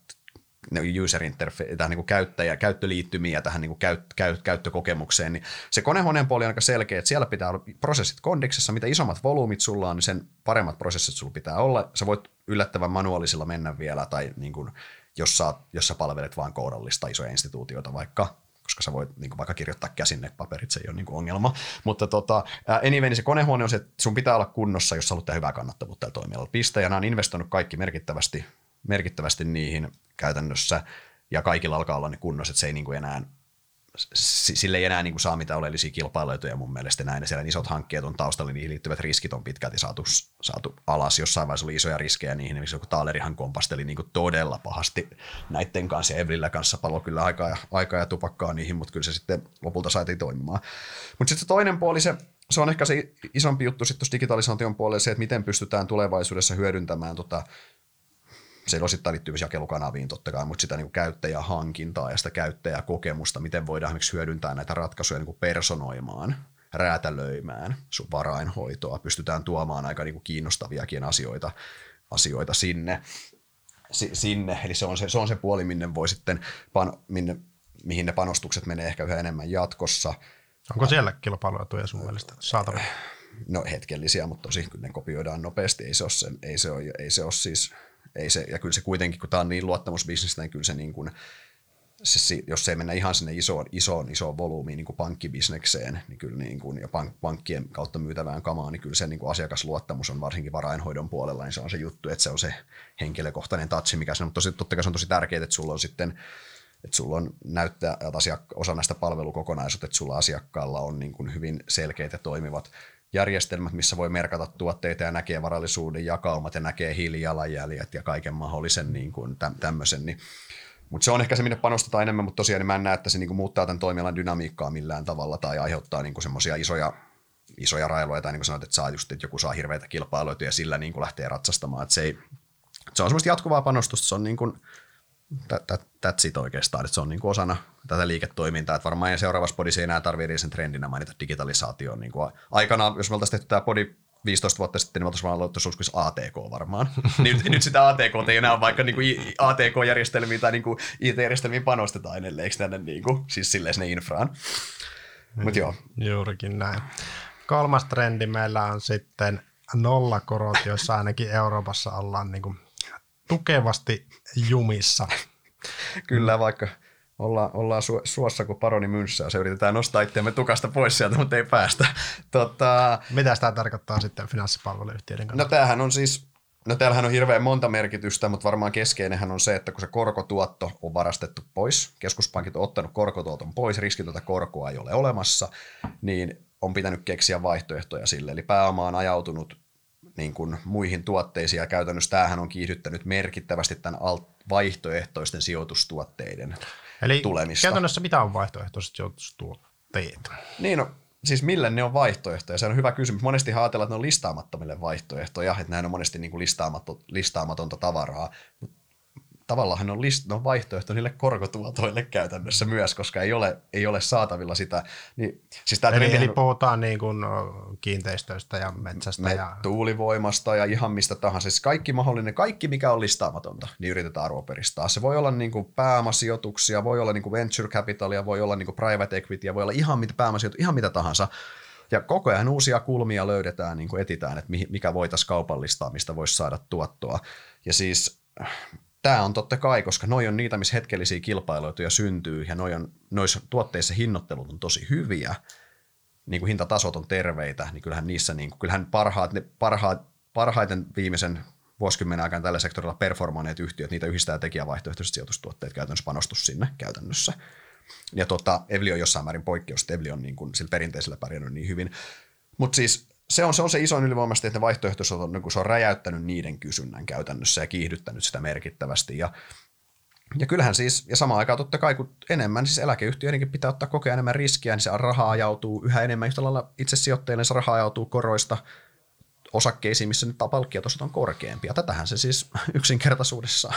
user interface, tähän niin käyttäjä, käyttöliittymiä tähän niin käyt, käyt, käyttökokemukseen, niin se konehuoneen puoli on aika selkeä, että siellä pitää olla prosessit kondiksessa, mitä isommat volyymit sulla on, niin sen paremmat prosessit sulla pitää olla. Sä voit yllättävän manuaalisilla mennä vielä, tai niin kuin, jos, sä, jos sä palvelet vain koodallista isoja instituutioita vaikka, koska sä voit niin vaikka kirjoittaa käsin ne paperit, se ei ole niin ongelma. Mutta tota, anyway, niin se konehuone on se, että sun pitää olla kunnossa, jos sä haluat tehdä hyvää kannattavuutta tällä toimialalla. Piste, ja nämä on investoinut kaikki merkittävästi, merkittävästi niihin käytännössä, ja kaikilla alkaa olla ne kunnossa, että se ei niin kuin enää sille ei enää niin kuin saa mitään oleellisia kilpailuja mun mielestä näin. Ja siellä isot hankkeet on taustalla, niihin liittyvät riskit on pitkälti saatu, saatu alas. Jossain vaiheessa oli isoja riskejä niihin, niin joku Taalerihan kompasteli niin kuin todella pahasti näiden kanssa. Ja Evelillä kanssa palo kyllä aikaa ja, aikaa ja tupakkaa niihin, mutta kyllä se sitten lopulta saatiin toimimaan. Mutta sitten se toinen puoli, se, se on ehkä se isompi juttu sitten digitalisaation puolella se, että miten pystytään tulevaisuudessa hyödyntämään tota se osittain liittyy myös jakelukanaviin totta kai, mutta sitä niin kuin käyttäjähankintaa ja sitä käyttäjäkokemusta, miten voidaan esimerkiksi hyödyntää näitä ratkaisuja niin kuin personoimaan, räätälöimään sun varainhoitoa, pystytään tuomaan aika niin kuin kiinnostaviakin asioita, asioita sinne, si, sinne. Eli se on se, se on se puoli, minne voi sitten, pan, minne, mihin ne panostukset menee ehkä yhä enemmän jatkossa. Onko siellä kilpailuetuja sun mielestä saatavilla? No hetkellisiä, mutta tosi kyllä ne kopioidaan nopeasti. Ei se ole, sen, ei se ole, ei se ole siis ei se, ja kyllä se kuitenkin, kun tämä on niin luottamusbisnestä, niin kyllä se niin kuin, se, jos ei mennä ihan sinne isoon, isoon, isoon volyymiin niin kuin pankkibisnekseen niin kyllä niin kuin, ja pank, pankkien kautta myytävään kamaan, niin kyllä se niin kuin asiakasluottamus on varsinkin varainhoidon puolella, niin se on se juttu, että se on se henkilökohtainen touch, mikä se on, tosi, totta kai se on tosi tärkeää, että sulla on sitten että sulla on näyttää, että asiakka- osa näistä palvelukokonaisuutta, että sulla asiakkaalla on niin kuin hyvin selkeät ja toimivat järjestelmät, missä voi merkata tuotteita ja näkee varallisuuden jakaumat ja näkee hiilijalanjäljet ja kaiken mahdollisen niin kuin tämmöisen. Niin. Mutta se on ehkä se, minne panostetaan enemmän, mutta tosiaan niin mä en näe, että se niin kuin muuttaa tämän toimialan dynamiikkaa millään tavalla tai aiheuttaa niin semmoisia isoja, isoja railoja tai niin kuin sanoit, että, saa just, että joku saa hirveitä kilpailuita ja sillä niin kuin lähtee ratsastamaan. Että se, ei, se on semmoista jatkuvaa panostusta, se on niin kuin, that's it oikeastaan, että se on niin kuin osana tätä liiketoimintaa, että varmaan seuraavassa podissa ei enää tarvitse sen trendinä mainita digitalisaatio. Niin kuin aikana, jos me oltaisiin tehty tämä podi 15 vuotta sitten, niin me oltaisiin vaan aloittu ATK varmaan. nyt, nyt sitä ATK ei enää vaikka niin kuin ATK-järjestelmiin tai niin kuin IT-järjestelmiin panostetaan edelleen, tänne niin kuin, siis silleen sinne infraan. Mut joo. Juurikin näin. Kolmas trendi meillä on sitten nollakorot, joissa ainakin Euroopassa ollaan niin kuin tukevasti jumissa. Kyllä, vaikka olla, ollaan su, suossa kuin paroni mynssä ja se yritetään nostaa itseämme tukasta pois sieltä, mutta ei päästä. Tota, Mitä tämä tarkoittaa sitten finanssipalveluyhtiöiden kanssa? No tämähän on siis, no täällähän on hirveän monta merkitystä, mutta varmaan keskeinenhän on se, että kun se korkotuotto on varastettu pois, keskuspankit on ottanut korkotuoton pois, riskitöntä korkoa ei ole olemassa, niin on pitänyt keksiä vaihtoehtoja sille. Eli pääoma on ajautunut niin kuin muihin tuotteisiin ja käytännössä tämähän on kiihdyttänyt merkittävästi tämän alt- vaihtoehtoisten sijoitustuotteiden Eli tulemista. käytännössä mitä on vaihtoehtoiset sijoitustuotteet? Niin, no, siis mille ne on vaihtoehtoja? Se on hyvä kysymys. Monesti ajatellaan, että ne on listaamattomille vaihtoehtoja, että näin on monesti niin kuin listaamatonta tavaraa. Mutta tavallaan on, list, on vaihtoehto niille korkotuotoille käytännössä myös, koska ei ole, ei ole saatavilla sitä. Niin, siis eli, eli puhutaan niin kuin kiinteistöistä ja metsästä. Me, ja... Tuulivoimasta ja ihan mistä tahansa. Siis kaikki mahdollinen, kaikki mikä on listaamatonta, niin yritetään arvoperistaa. Se voi olla niin kuin pääomasijoituksia, voi olla niin kuin venture capitalia, voi olla niin kuin private equity, voi olla ihan mitä pääomasijoituksia, ihan mitä tahansa. Ja koko ajan uusia kulmia löydetään, niin kuin etitään, että mikä voitaisiin kaupallistaa, mistä voisi saada tuottoa. Ja siis tämä on totta kai, koska noi on niitä, missä hetkellisiä kilpailuja syntyy ja noi on, noissa tuotteissa hinnoittelut on tosi hyviä, niin kuin hintatasot on terveitä, niin kyllähän niissä, niin kuin, kyllähän parhaat, ne parhaat, parhaiten viimeisen vuosikymmenen aikana tällä sektorilla performoineet yhtiöt, niitä yhdistää tekijävaihtoehtoiset sijoitustuotteet käytännössä panostus sinne käytännössä. Ja tota, Evli on jossain määrin poikkeus, Evli on niin kuin, sillä perinteisellä pärjännyt niin hyvin. Mutta siis se on, se on se isoin ylivoimaisesti, että ne vaihtoehtoiset on, niin se on räjäyttänyt niiden kysynnän käytännössä ja kiihdyttänyt sitä merkittävästi. Ja, ja kyllähän siis, ja samaan aikaan totta kai, kun enemmän siis eläkeyhtiöidenkin pitää ottaa kokea enemmän riskiä, niin se rahaa ajautuu yhä enemmän yhtä lailla itse sijoittajille, niin se rahaa ajautuu koroista osakkeisiin, missä nyt palkkiotasot on korkeampia. Tätähän se siis yksinkertaisuudessa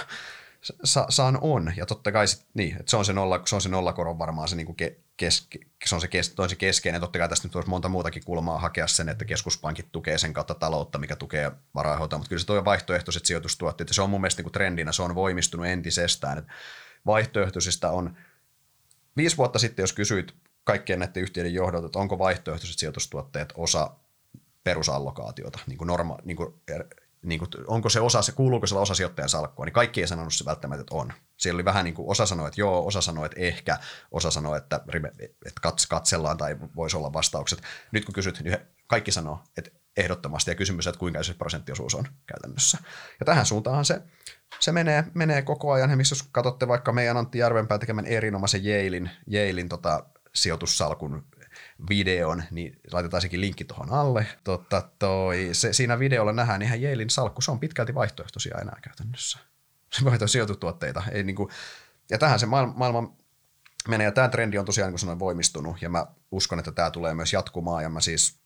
sa- saan on. Ja totta kai sit, niin, että se on se, nolla, se on se nollakoron varmaan se, niin ke, keske, se on se, kes, se keskeinen. Totta kai tästä nyt olisi monta muutakin kulmaa hakea sen, että keskuspankit tukee sen kautta taloutta, mikä tukee varainhoitoa, mutta kyllä se tuo vaihtoehtoiset sijoitustuotteet, se on mun mielestä niin trendinä, se on voimistunut entisestään. Että vaihtoehtoisista on, viisi vuotta sitten, jos kysyit kaikkien näiden yhtiöiden johdolta, että onko vaihtoehtoiset sijoitustuotteet osa perusallokaatiota, niin kuin norma, niin kuin niin kuin, onko se osa, se kuuluuko se osa sijoittajan salkkua, niin kaikki ei sanonut se välttämättä, että on. Siellä oli vähän niin kuin osa sanoi, että joo, osa sanoi, että ehkä, osa sanoi, että, että katsellaan tai voisi olla vastaukset. Nyt kun kysyt, niin kaikki sanoo, että ehdottomasti ja kysymys, että kuinka se prosenttiosuus on käytännössä. Ja tähän suuntaan se, se menee, menee koko ajan. Ja missä jos katsotte vaikka meidän Antti Järvenpää tekemän erinomaisen Jailin, Jailin tota, sijoitussalkun videon, niin laitetaan sekin linkki tuohon alle. Totta, toi, se, siinä videolla nähdään, ihan Jailin salkku, se on pitkälti vaihtoehtoisia enää käytännössä. Se vaihtoehto sijoitutuotteita. Ei niin kuin, ja tähän se maailma, maailma menee, ja tämä trendi on tosiaan niin kuin sanoin, voimistunut, ja mä uskon, että tämä tulee myös jatkumaan, ja mä siis,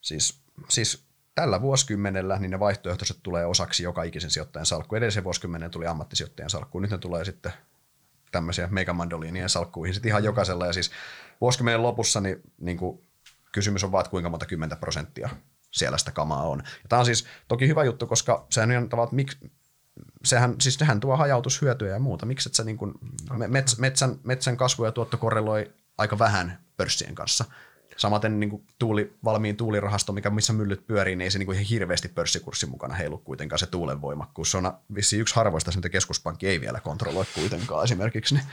siis, siis tällä vuosikymmenellä niin ne vaihtoehtoiset tulee osaksi joka ikisen sijoittajan salkku. Edellisen vuosikymmenen tuli ammattisijoittajan salkku, nyt ne tulee sitten tämmöisiä megamandoliinien salkkuihin sitten ihan jokaisella. Ja siis vuosikymmenen lopussa niin, niin kuin, kysymys on vaan, että kuinka monta kymmentä prosenttia siellä sitä kamaa on. Ja tämä on siis toki hyvä juttu, koska sehän on tavallaan, miksi, sehän, siis sehän tuo hajautushyötyä ja muuta. Miksi et sä niin kuin, mets, metsän, metsän kasvu ja tuotto korreloi aika vähän pörssien kanssa. Samaten niin kuin tuuli, valmiin tuulirahasto, mikä missä myllyt pyörii, niin ei se niin kuin ihan hirveästi pörssikurssin mukana heilu kuitenkaan se tuulen voimakkuus. Se on vissi yksi harvoista, mitä keskuspankki ei vielä kontrolloi kuitenkaan esimerkiksi. Niin.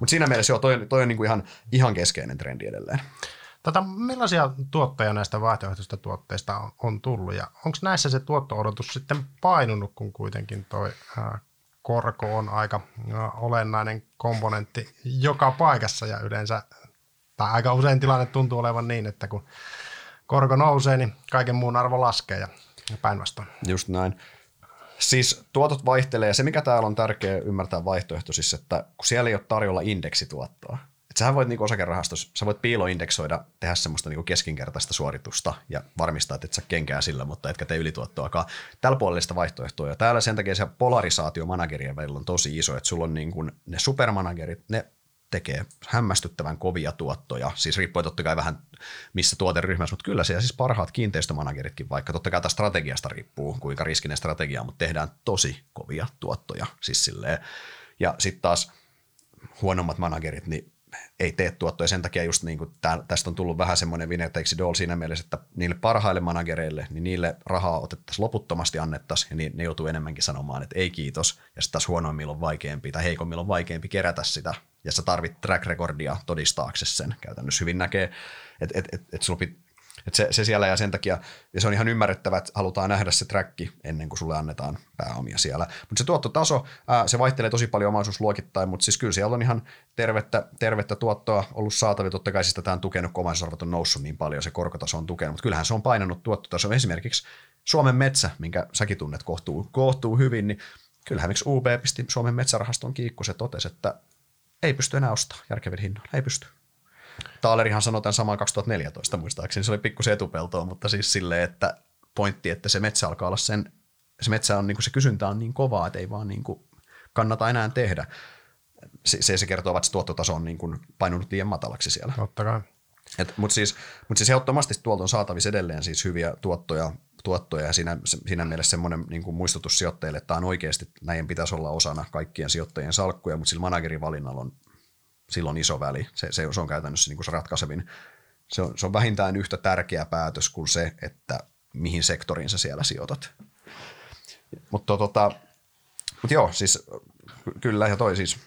Mutta siinä mielessä joo, toi, toi on niin kuin ihan, ihan keskeinen trendi edelleen. Tota, millaisia tuottajia näistä vaihtoehtoisista tuotteista on, on tullut ja onko näissä se tuotto-odotus sitten painunut, kun kuitenkin toi ää, korko on aika ää, olennainen komponentti joka paikassa ja yleensä tai aika usein tilanne tuntuu olevan niin, että kun korko nousee, niin kaiken muun arvo laskee ja päinvastoin. Just näin. Siis tuotot vaihtelee ja se mikä täällä on tärkeää ymmärtää vaihtoehtoisissa, että kun siellä ei ole tarjolla indeksituottoa, että sähän voit niinku osakerahastossa, sä voit piiloindeksoida, tehdä semmoista niinku keskinkertaista suoritusta ja varmistaa, että et sä kenkää sillä, mutta etkä tee ylituottoakaan. Tällä puolella vaihtoehtoa. Ja täällä sen takia se polarisaatio managerien välillä on tosi iso, että sulla on niinku ne supermanagerit, ne tekee hämmästyttävän kovia tuottoja, siis riippuen totta kai vähän missä tuoteryhmässä, mutta kyllä siellä siis parhaat kiinteistömanageritkin, vaikka totta kai tästä strategiasta riippuu, kuinka riskinen strategia, mutta tehdään tosi kovia tuottoja, siis silleen. Ja sitten taas huonommat managerit, niin ei tee tuottoja. Sen takia just niin kuin tästä on tullut vähän semmoinen winner takes siinä mielessä, että niille parhaille managereille, niin niille rahaa otettaisiin loputtomasti annettaisiin, ja niin, ne joutuu enemmänkin sanomaan, että ei kiitos, ja sitten taas huonoimmilla on vaikeampi tai heikommilla on vaikeampi kerätä sitä, ja sä tarvit track recordia todistaaksesi sen. Käytännössä hyvin näkee, että et, et, et sulla pit, Et se, se, siellä ja sen takia, ja se on ihan ymmärrettävä, että halutaan nähdä se träkki ennen kuin sulle annetaan pääomia siellä. Mutta se tuottotaso, ää, se vaihtelee tosi paljon omaisuusluokittain, mutta siis kyllä siellä on ihan tervettä, tervettä tuottoa ollut saatavilla. Totta kai siis tätä on tukenut, kun on noussut niin paljon, se korkotaso on tukenut, mutta kyllähän se on painanut tuottotaso. Esimerkiksi Suomen metsä, minkä säkin tunnet kohtuu, kohtuu hyvin, niin kyllähän miksi UB pisti Suomen metsärahaston kiikku, se totesi, että ei pysty enää ostamaan järkevin hinnoilla, ei pysty. Taalerihan sanoi tämän saman 2014 muistaakseni, se oli pikkusen etupeltoa, mutta siis silleen, että pointti, että se metsä alkaa olla sen, se metsä on, niin kuin se kysyntä on niin kovaa, että ei vaan niin kuin kannata enää tehdä. Se, se kertoo, että se tuottotaso on niin kuin painunut liian matalaksi siellä. Totta kai. Mutta siis, mut siis ehdottomasti tuolta on saatavissa edelleen siis hyviä tuottoja, tuottoja ja siinä, siinä mielessä semmoinen niin kuin muistutus sijoittajille, että tämä on oikeasti, näin pitäisi olla osana kaikkien sijoittajien salkkuja, mutta sillä managerin valinnalla on silloin iso väli. Se, se, se on käytännössä niin kuin se ratkaisevin. Se on, se on vähintään yhtä tärkeä päätös kuin se, että mihin sektoriin sä siellä sijoitat. Mutta tota, mut joo, siis kyllä ja toi siis,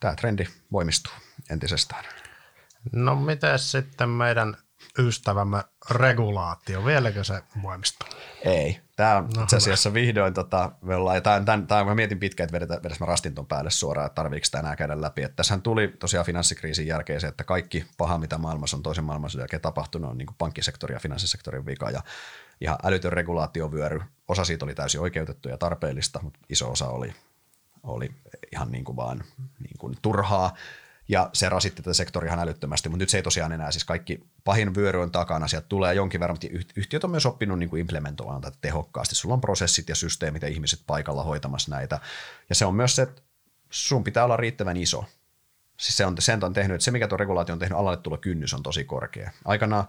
tämä trendi voimistuu entisestään. No miten sitten meidän ystävämme regulaatio, vieläkö se voimistuu? Ei. Tämä on no, itse asiassa vihdoin, tota, me ollaan, ja tämän, tämän, tämän, mä mietin pitkään, että vedetään, vedetään rastin ton päälle suoraan, että tarviiko tänään käydä läpi. Että tässähän tuli tosiaan finanssikriisin jälkeen se, että kaikki paha, mitä maailmassa on toisen maailmansodan jälkeen tapahtunut, on niin pankkisektori ja finanssisektorin vika. Ja ihan älytön regulaatiovyöry. Osa siitä oli täysin oikeutettu ja tarpeellista, mutta iso osa oli, oli ihan niin kuin vaan niin kuin turhaa ja se rasitti tätä sektoria ihan älyttömästi, mutta nyt se ei tosiaan enää, siis kaikki pahin vyöry on takana, sieltä tulee jonkin verran, mutta yhtiöt on myös oppinut niin kuin implementoimaan tätä tehokkaasti. Sulla on prosessit ja systeemit ja ihmiset paikalla hoitamassa näitä. Ja se on myös se, että sun pitää olla riittävän iso. Siis se on, sen on tehnyt, että se mikä tuo regulaatio on tehnyt, alalle tulla kynnys on tosi korkea. Aikanaan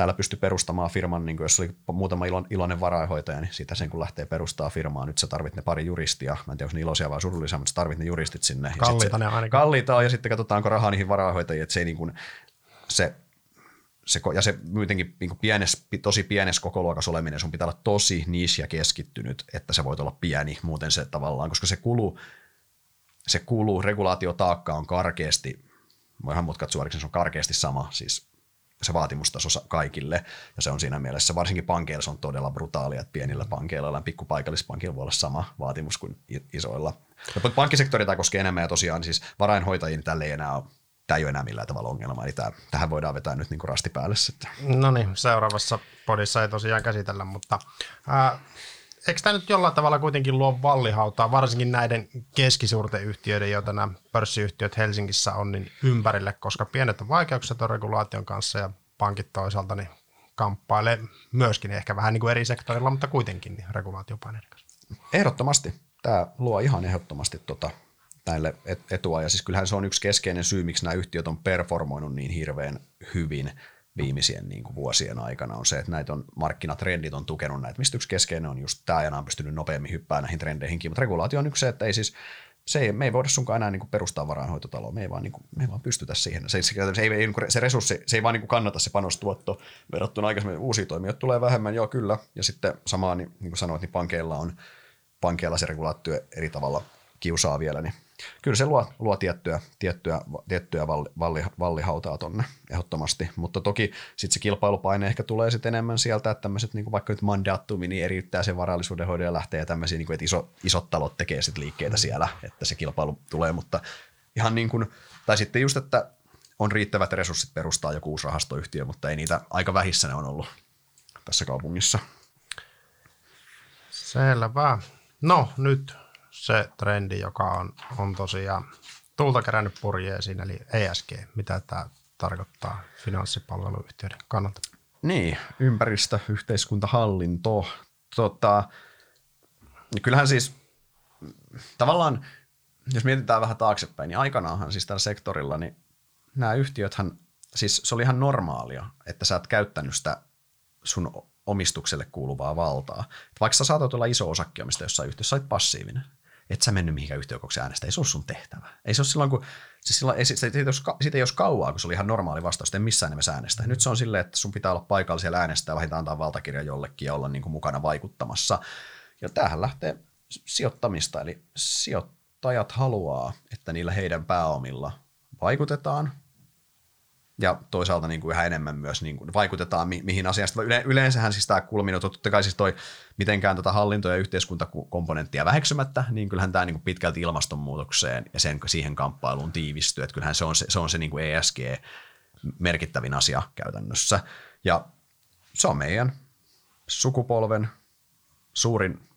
täällä pystyi perustamaan firman, niin jos oli muutama iloinen varainhoitaja, niin siitä sen kun lähtee perustaa firmaa, nyt sä tarvit ne pari juristia, mä en tiedä, onko ne iloisia vai surullisia, mutta sä tarvit ne juristit sinne. Kalliita ne ainakin. Kalliita on, ja sitten katsotaanko rahaa niihin varainhoitajiin, että se ei niin kuin, se se, ja se muutenkin niin pienes, tosi pienes kokoluokas oleminen, sun pitää olla tosi niche ja keskittynyt, että se voit olla pieni, muuten se tavallaan, koska se kuluu, se kuluu, regulaatiotaakka on karkeasti, voihan mutkat suoriksi, se on karkeasti sama, siis se vaatimustaso kaikille. Ja se on siinä mielessä, varsinkin pankeilla se on todella brutaalia, että pienillä pankeilla ja pikkupaikallispankilla voi olla sama vaatimus kuin isoilla. Ja pankkisektori tämä koskee enemmän ja tosiaan siis varainhoitajien tälle ei enää ole tämä ei ole enää millään tavalla ongelma, eli tämä, tähän voidaan vetää nyt niin rasti päälle. No niin, seuraavassa podissa ei tosiaan käsitellä, mutta ää, eikö tämä nyt jollain tavalla kuitenkin luo vallihautaa, varsinkin näiden keskisuurten yhtiöiden, joita nämä pörssiyhtiöt Helsingissä on, niin ympärille, koska pienet on vaikeukset on regulaation kanssa ja pankit toisaalta niin kamppailee myöskin ehkä vähän niin kuin eri sektorilla, mutta kuitenkin niin regulaatiopaineiden kanssa. Ehdottomasti. Tämä luo ihan ehdottomasti tota, näille etua. Ja siis kyllähän se on yksi keskeinen syy, miksi nämä yhtiöt on performoinut niin hirveän hyvin viimeisien niin kuin vuosien aikana on se, että näitä on, markkinatrendit on tukenut näitä, mistä yksi keskeinen on just tämä, ja nämä on pystynyt nopeammin hyppää näihin trendeihinkin, mutta regulaatio on yksi se, että ei siis, se ei, me ei voida sunkaan enää niin kuin perustaa varainhoitotaloa, me ei vaan, niin kuin, me ei vaan pystytä siihen. Se, se, se, ei, niinku, se resurssi, se ei vaan niin kuin kannata se panostuotto verrattuna aikaisemmin. Uusia toimijoita tulee vähemmän, joo kyllä, ja sitten samaan, niin, niin kuin sanoit, niin pankeilla on, pankeilla se regulaatio eri tavalla kiusaa vielä, niin kyllä se luo, luo tiettyä, tiettyä, tiettyä valli, valli, vallihautaa tonne ehdottomasti, mutta toki sitten se kilpailupaine ehkä tulee sitten enemmän sieltä, että tämmöiset niin vaikka nyt mandattumi, niin eriyttää sen varallisuuden hoidon ja lähtee ja tämmöisiä, niin kuin, että iso, isot talot tekee sitten liikkeitä mm. siellä, että se kilpailu tulee, mutta ihan niin kuin, tai sitten just, että on riittävät resurssit perustaa joku uusi rahastoyhtiö, mutta ei niitä aika vähissä ne on ollut tässä kaupungissa. Selvä. No nyt se trendi, joka on, on tosiaan tulta kerännyt purjeisiin, eli ESG. Mitä tämä tarkoittaa finanssipalveluyhtiöiden kannalta? Niin, ympäristö, yhteiskunta, hallinto. Tota, kyllähän siis tavallaan, jos mietitään vähän taaksepäin, niin aikanaanhan siis tällä sektorilla, niin nämä yhtiöthän, siis se oli ihan normaalia, että sä oot käyttänyt sitä sun omistukselle kuuluvaa valtaa. Vaikka sä saatat olla iso osakkeomista jossain yhtiössä, sä olet passiivinen et sä mennyt mihinkään yhtiökokoukseen äänestä. Ei se ole sun tehtävä. Ei se ole silloin, kun, siis silloin, ei, siitä, ei, siitä ei olisi kauaa, kun se oli ihan normaali vastaus, en missään nimessä äänestä. Nyt se on silleen, että sun pitää olla paikalla siellä äänestää, vähintään antaa valtakirja jollekin ja olla niin kuin mukana vaikuttamassa. Ja tämähän lähtee sijoittamista, eli sijoittajat haluaa, että niillä heidän pääomilla vaikutetaan ja toisaalta niin kuin yhä enemmän myös niin kuin vaikutetaan mi- mihin asiasta. Yle- yleensähän siis tämä kulminoitu, totta kai siis toi mitenkään tota hallinto- ja yhteiskuntakomponenttia väheksymättä, niin kyllähän tämä niin kuin pitkälti ilmastonmuutokseen ja sen, siihen kamppailuun tiivistyy, että kyllähän se on se, se, on se niin kuin ESG merkittävin asia käytännössä. Ja se on meidän sukupolven suurin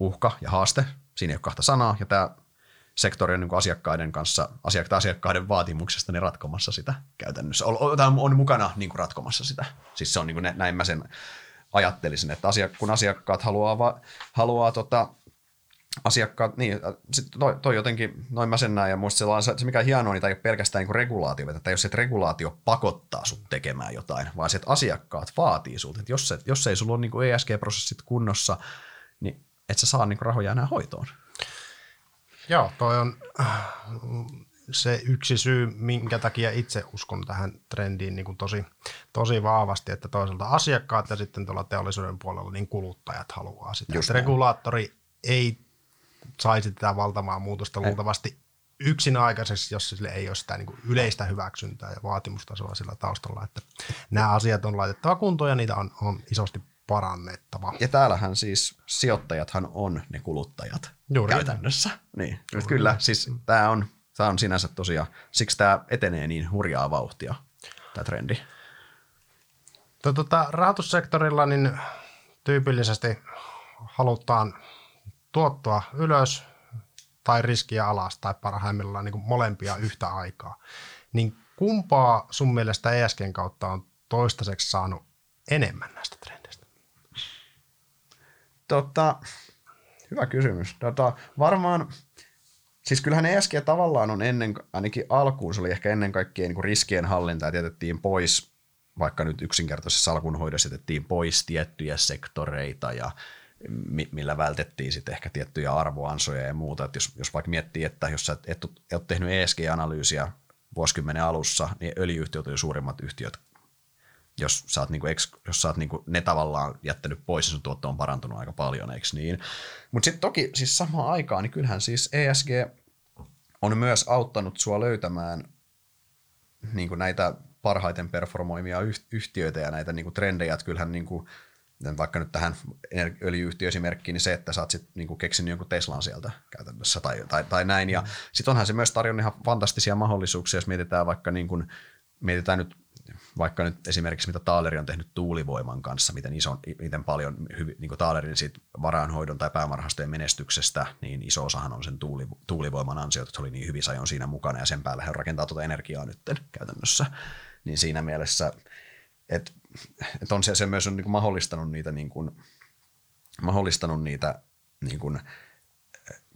uhka ja haaste. Siinä ei ole kahta sanaa, ja tämä sektori on niin asiakkaiden kanssa, asiakkaiden vaatimuksesta niin ratkomassa sitä käytännössä. On, on mukana niin kuin ratkomassa sitä. Siis se on niin kuin näin mä sen ajattelisin, että kun asiakkaat haluaa, haluaa tota, asiakkaat, niin, sit toi, toi, jotenkin, noin mä sen näen, ja muista se, se mikä on hienoa, niin tämä ei ole pelkästään niin regulaatio, että jos se regulaatio pakottaa sut tekemään jotain, vaan se, että asiakkaat vaatii sulta, että jos, se, jos ei sulla ole niin ESG-prosessit kunnossa, niin et sä saa niin rahoja enää hoitoon. Joo, toi on äh, se yksi syy, minkä takia itse uskon tähän trendiin niin kuin tosi, tosi vahvasti, että toisaalta asiakkaat ja sitten tuolla teollisuuden puolella niin kuluttajat haluaa sitä. Just regulaattori ei saisi tätä valtamaa muutosta luultavasti yksin aikaisesti, jos sille ei ole sitä niin kuin yleistä hyväksyntää ja vaatimustasoa sillä taustalla, että nämä asiat on laitettava kuntoon ja niitä on, on isosti parannettava. Ja täällähän siis sijoittajathan on ne kuluttajat Juuri käytännössä. Niin. Juuri Kyllä, siis tämä on, tämä on sinänsä tosiaan, siksi tämä etenee niin hurjaa vauhtia, tämä trendi. Tota, rahoitussektorilla niin tyypillisesti halutaan tuottoa ylös tai riskiä alas tai parhaimmillaan niin molempia yhtä aikaa. Niin kumpaa sun mielestä ESGn kautta on toistaiseksi saanut enemmän näistä trendeistä? Tota, hyvä kysymys. Tota, varmaan, siis kyllähän ESG tavallaan on ennen, ainakin alkuun, se oli ehkä ennen kaikkea niin riskien hallinta ja tietettiin pois, vaikka nyt yksinkertaisessa salkunhoidossa jätettiin pois tiettyjä sektoreita ja millä vältettiin sitten ehkä tiettyjä arvoansoja ja muuta. Että jos, jos vaikka miettii, että jos sä et, et, et ole tehnyt ESG-analyysiä vuosikymmenen alussa, niin öljyyhtiöt on suurimmat yhtiöt. Jos sä oot, niinku, jos sä oot niinku ne tavallaan jättänyt pois, niin sun tuotto on parantunut aika paljon, eikö niin? Mutta sitten toki siis samaan aikaan, niin kyllähän siis ESG on myös auttanut sua löytämään niin näitä parhaiten performoimia yhtiöitä ja näitä niin trendejä, että kyllähän niin kuin, vaikka nyt tähän öljyyhtiöesimerkkiin, niin se, että sä oot sit niinku keksinyt jonkun Teslan sieltä käytännössä tai, tai, tai näin. Ja mm. sitten onhan se myös tarjonnut ihan fantastisia mahdollisuuksia, jos mietitään vaikka niin kuin, mietitään nyt vaikka nyt esimerkiksi mitä Taaleri on tehnyt tuulivoiman kanssa, miten, iso, miten paljon niin Taalerin siitä varainhoidon tai pääomarahastojen menestyksestä, niin iso osahan on sen tuuli, tuulivoiman ansiot, että oli niin hyvin sajon siinä mukana ja sen päälle he rakentaa tuota energiaa nyt käytännössä. Niin siinä mielessä, että että on se, se myös on niin mahdollistanut niitä, niin kuin, mahdollistanut niitä niin kuin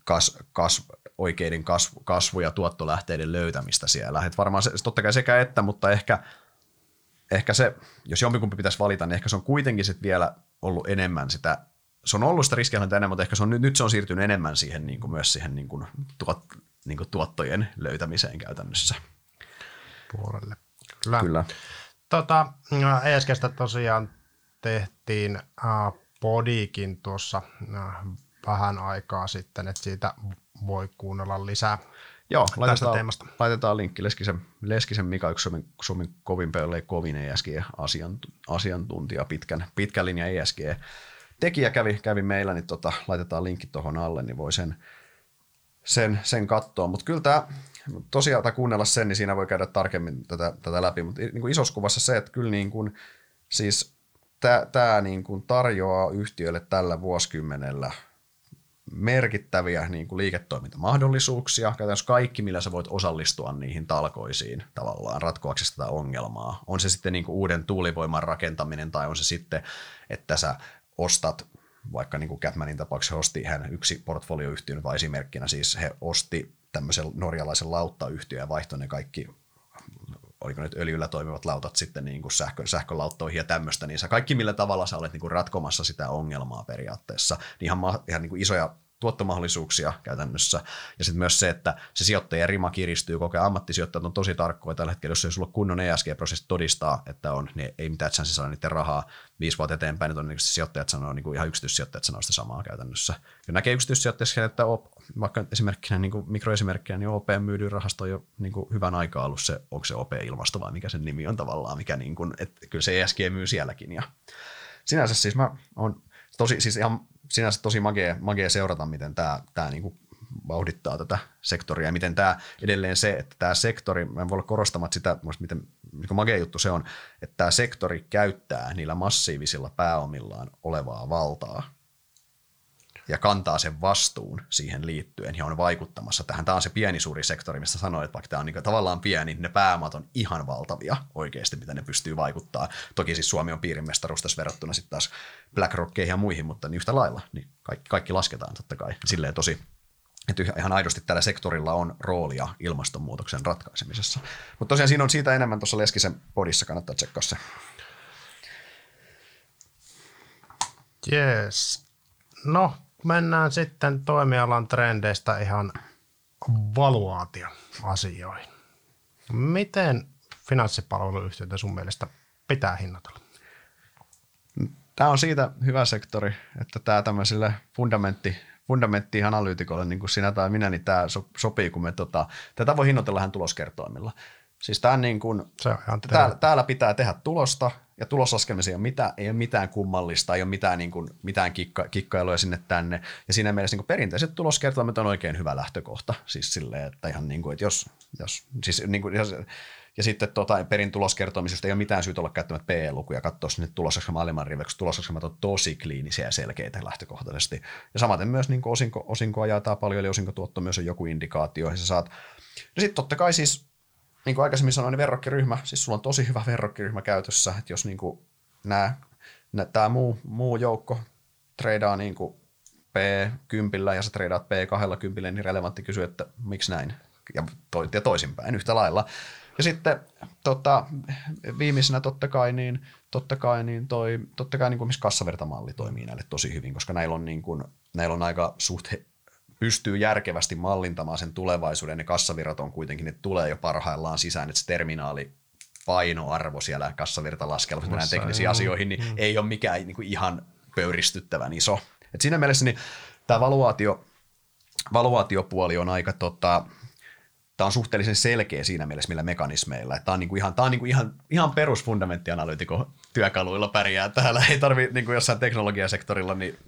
kas, kas, oikeiden kasvu, kasvu- ja tuottolähteiden löytämistä siellä. Et varmaan se, totta kai sekä että, mutta ehkä, ehkä se, jos jompikumpi pitäisi valita, niin ehkä se on kuitenkin sit vielä ollut enemmän sitä, se on ollut sitä riskihallintaa enemmän, mutta ehkä se on, nyt se on siirtynyt enemmän siihen niin kuin myös siihen niin kuin tuot, niin kuin tuottojen löytämiseen käytännössä. Puolelle. Kyllä. Kyllä. Tota, ESGstä tosiaan tehtiin äh, podikin tuossa äh, vähän aikaa sitten, että siitä voi kuunnella lisää Joo, laitetaan, teemasta. laitetaan linkki Leskisen, Leskisen Mika, yksi Suomen, Suomen kovin pölle kovin ESG-asiantuntija, pitkän, pitkän linjan ESG. Tekijä kävi, kävi meillä, niin tota, laitetaan linkki tuohon alle, niin voi sen, sen, sen katsoa. Mutta kyllä tämä tosiaan tai kuunnella sen, niin siinä voi käydä tarkemmin tätä, tätä läpi, mutta niin kuin isossa kuvassa se, että kyllä niin kuin, siis tämä niin kuin tarjoaa yhtiöille tällä vuosikymmenellä merkittäviä niin kuin liiketoimintamahdollisuuksia, käytännössä kaikki, millä sä voit osallistua niihin talkoisiin tavallaan ratkoaksesi tätä ongelmaa. On se sitten niin kuin uuden tuulivoiman rakentaminen tai on se sitten, että sä ostat vaikka niin kuin Catmanin tapauksessa osti hän yksi portfolioyhtiö vai esimerkkinä, siis he osti tämmöisen norjalaisen lauttayhtiön ja vaihtoi ne kaikki oliko nyt öljyllä toimivat lautat sitten niin kuin sähkö, sähkölauttoihin ja tämmöistä, niin sä kaikki millä tavalla sä olet niin kuin ratkomassa sitä ongelmaa periaatteessa, niin ihan, ihan niin kuin isoja tuottomahdollisuuksia käytännössä. Ja sitten myös se, että se sijoittajien rima kiristyy koko ajan. Ammattisijoittajat on tosi tarkkoja tällä hetkellä, jos ei sulla kunnon ESG-prosessi todistaa, että on, niin ei mitään chanssi saada niiden rahaa viisi vuotta eteenpäin, niin todennäköisesti sijoittajat sanoo, niin kuin ihan yksityissijoittajat sanoo sitä samaa käytännössä. Ja näkee yksityissijoittajat, että op, vaikka esimerkkinä, niin kuin mikroesimerkkinä, niin OP myydyn rahasto on jo niin kuin hyvän aikaa ollut se, onko se OP-ilmasto vai mikä sen nimi on tavallaan, mikä niin kuin, että kyllä se ESG myy sielläkin. Ja sinänsä siis mä on tosi, siis ihan sinänsä tosi magea, magea seurata, miten tämä, tämä niin kuin vauhdittaa tätä sektoria ja miten tämä edelleen se, että tämä sektori, mä en voi olla korostamatta sitä, miten niin magea juttu se on, että tämä sektori käyttää niillä massiivisilla pääomillaan olevaa valtaa ja kantaa sen vastuun siihen liittyen ja on vaikuttamassa tähän. Tämä on se pieni suuri sektori, mistä sanoin, että vaikka tämä on niin tavallaan pieni, niin ne pääomat on ihan valtavia oikeasti, mitä ne pystyy vaikuttaa. Toki siis Suomi on piirimestaruus tässä verrattuna sitten taas BlackRockkeihin ja muihin, mutta niin yhtä lailla, niin kaikki, kaikki lasketaan totta kai. Silleen tosi, että ihan aidosti tällä sektorilla on roolia ilmastonmuutoksen ratkaisemisessa. Mutta tosiaan siinä on siitä enemmän tuossa Leskisen podissa, kannattaa tsekkaa se. Yes. No, mennään sitten toimialan trendeistä ihan valuaatioasioihin. Miten finanssipalveluyhtiöitä sun mielestä pitää hinnoitella? Tämä on siitä hyvä sektori, että tämä tämmöisille fundamentti, fundamenttianalyytikolle, niin kuin sinä tai minä, niin tämä sopii, kun me tota, tätä voi hinnoitella ihan tuloskertoimilla. Siis tämä niin kuin, Se on ihan täällä, täällä, pitää tehdä tulosta, ja tuloslaskemiseen ei ole mitään, ei ole mitään kummallista, ei ole mitään, niin kuin, mitään kikka, kikkailuja sinne tänne. Ja siinä mielessä niin kuin perinteiset tuloskertoimet on oikein hyvä lähtökohta. Siis silleen, että ihan niin kuin, että jos, jos siis niin kuin, jos, ja sitten tota, perin tuloskertomisesta ei ole mitään syytä olla käyttämättä PE-lukuja, katsoa sinne tuloslaskelma alimman riveksi. Tuloslaskelmat on tosi kliinisiä ja selkeitä lähtökohtaisesti. Ja samaten myös niin osinko, osinkoa jaetaan paljon, eli osinkotuotto myös on joku indikaatio. Ja sä saat, no sitten totta kai siis niin kuin aikaisemmin sanoin, niin verrokkiryhmä, siis sulla on tosi hyvä verrokkiryhmä käytössä, että jos niin kuin nämä, tämä muu, muu joukko treidaa niin kuin P10 ja sä treidaat P20, niin relevantti kysyä, että miksi näin, ja, to, ja toisinpäin yhtä lailla. Ja sitten tota, viimeisenä totta kai, niin, totta kai, niin toi, totta kai niin kuin missä kassavertamalli toimii näille tosi hyvin, koska näillä on, niin kuin, näillä on aika suht pystyy järkevästi mallintamaan sen tulevaisuuden, ne kassavirrat on kuitenkin, ne tulee jo parhaillaan sisään, että se terminaali painoarvo siellä kassavirtalaskelmassa, näihin teknisiin mm, asioihin, niin mm. ei ole mikään niin kuin ihan pöyristyttävän iso. Et siinä mielessä niin tämä valuaatio, valuaatiopuoli on aika tota, tämä on suhteellisen selkeä siinä mielessä, millä mekanismeilla. Tämä on, niinku ihan, tämä on niinku ihan, ihan perusfundamenttianalyytikon työkaluilla pärjää täällä. Ei tarvitse niin jossain teknologiasektorilla, niin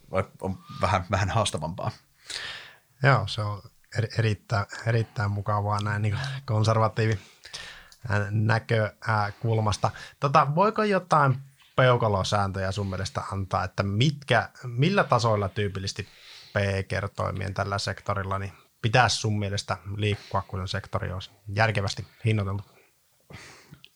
on vähän, vähän haastavampaa. Joo, se on erittäin, erittäin mukavaa näin niin konservatiivi näkökulmasta. Tota, voiko jotain peukalosääntöjä sun mielestä antaa, että mitkä, millä tasoilla tyypillisesti PE-kertoimien tällä sektorilla niin pitäisi sun mielestä liikkua, kun sektori olisi järkevästi hinnoiteltu?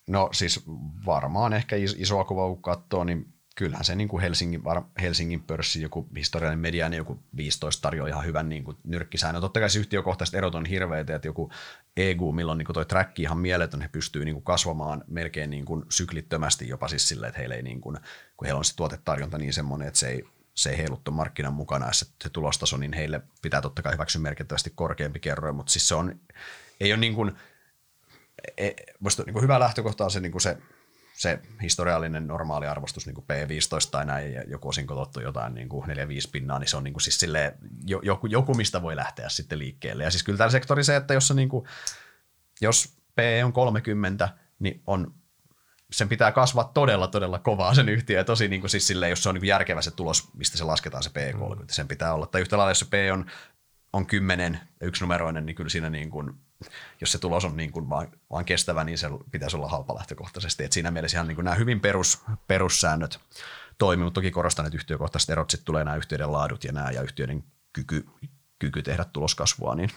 No siis varmaan ehkä isoa kuvaa kun katsoo, niin kyllähän se niin kuin Helsingin, Helsingin pörssi, joku historiallinen media, niin joku 15 tarjoaa ihan hyvän niin kuin nyrkkisäännön. Totta kai se yhtiökohtaiset erot on hirveitä, että joku EGU, milloin niin kuin toi track ihan mieletön, he pystyy niin kuin kasvamaan melkein niin kuin syklittömästi jopa siis silleen, että heillä ei niin kuin, kun heillä on se tuotetarjonta niin semmoinen, että se ei, se ei markkinan mukana, se, se tulostaso, niin heille pitää totta kai hyväksyä merkittävästi korkeampi kerroin, mutta siis se on, ei ole niin kuin, ei, musta niin kuin hyvä lähtökohta on se, niin kuin se se historiallinen normaali arvostus niin kuin P15 tai näin, ja joku osinkotottu jotain niin kuin 4-5 pinnaa, niin se on niin kuin siis silleen, joku, joku, mistä voi lähteä sitten liikkeelle. Ja siis kyllä tällä sektori se, että jos, se niin kuin, jos P on 30, niin on sen pitää kasvaa todella, todella kovaa sen yhtiö. Ja tosi niin kuin siis silleen, jos se on niin kuin järkevä se tulos, mistä se lasketaan se P30, mm. sen pitää olla. Tai yhtä lailla, jos se P on, on 10 ja yksinumeroinen, niin kyllä siinä niin kuin jos se tulos on niin kuin vaan, vaan kestävä, niin se pitäisi olla halpa lähtökohtaisesti. Et siinä mielessä ihan niin kuin nämä hyvin perus, perussäännöt toimii, mutta toki korostan, että yhtiökohtaiset erot sitten tulee nämä yhtiöiden laadut ja nämä ja yhtiöiden kyky, kyky tehdä tuloskasvua, niin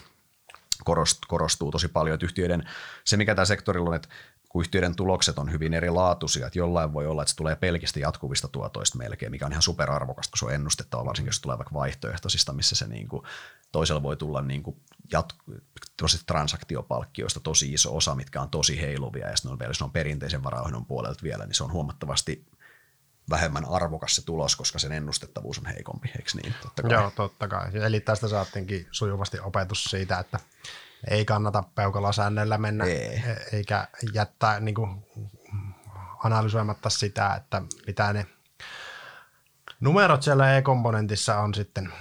korostuu tosi paljon, että yhtiöiden, se mikä tämä sektorilla on, että kun yhtiöiden tulokset on hyvin erilaatuisia, että jollain voi olla, että se tulee pelkistä jatkuvista tuotoista melkein, mikä on ihan superarvokasta, kun se on ennustettava, varsinkin jos tulee vaikka vaihtoehtoisista, missä se niin kuin, toisella voi tulla niin kuin jatku, transaktiopalkkioista tosi iso osa, mitkä on tosi heiluvia, ja sitten on vielä, jos on perinteisen varaohjelman puolelta vielä, niin se on huomattavasti vähemmän arvokas se tulos, koska sen ennustettavuus on heikompi, eikö niin? Totta kai. Joo, totta kai. Eli tästä saattiinkin sujuvasti opetus siitä, että ei kannata peukalasäännöllä mennä, ei. E- eikä jättää niin kuin, analysoimatta sitä, että mitä ne numerot siellä E-komponentissa on sitten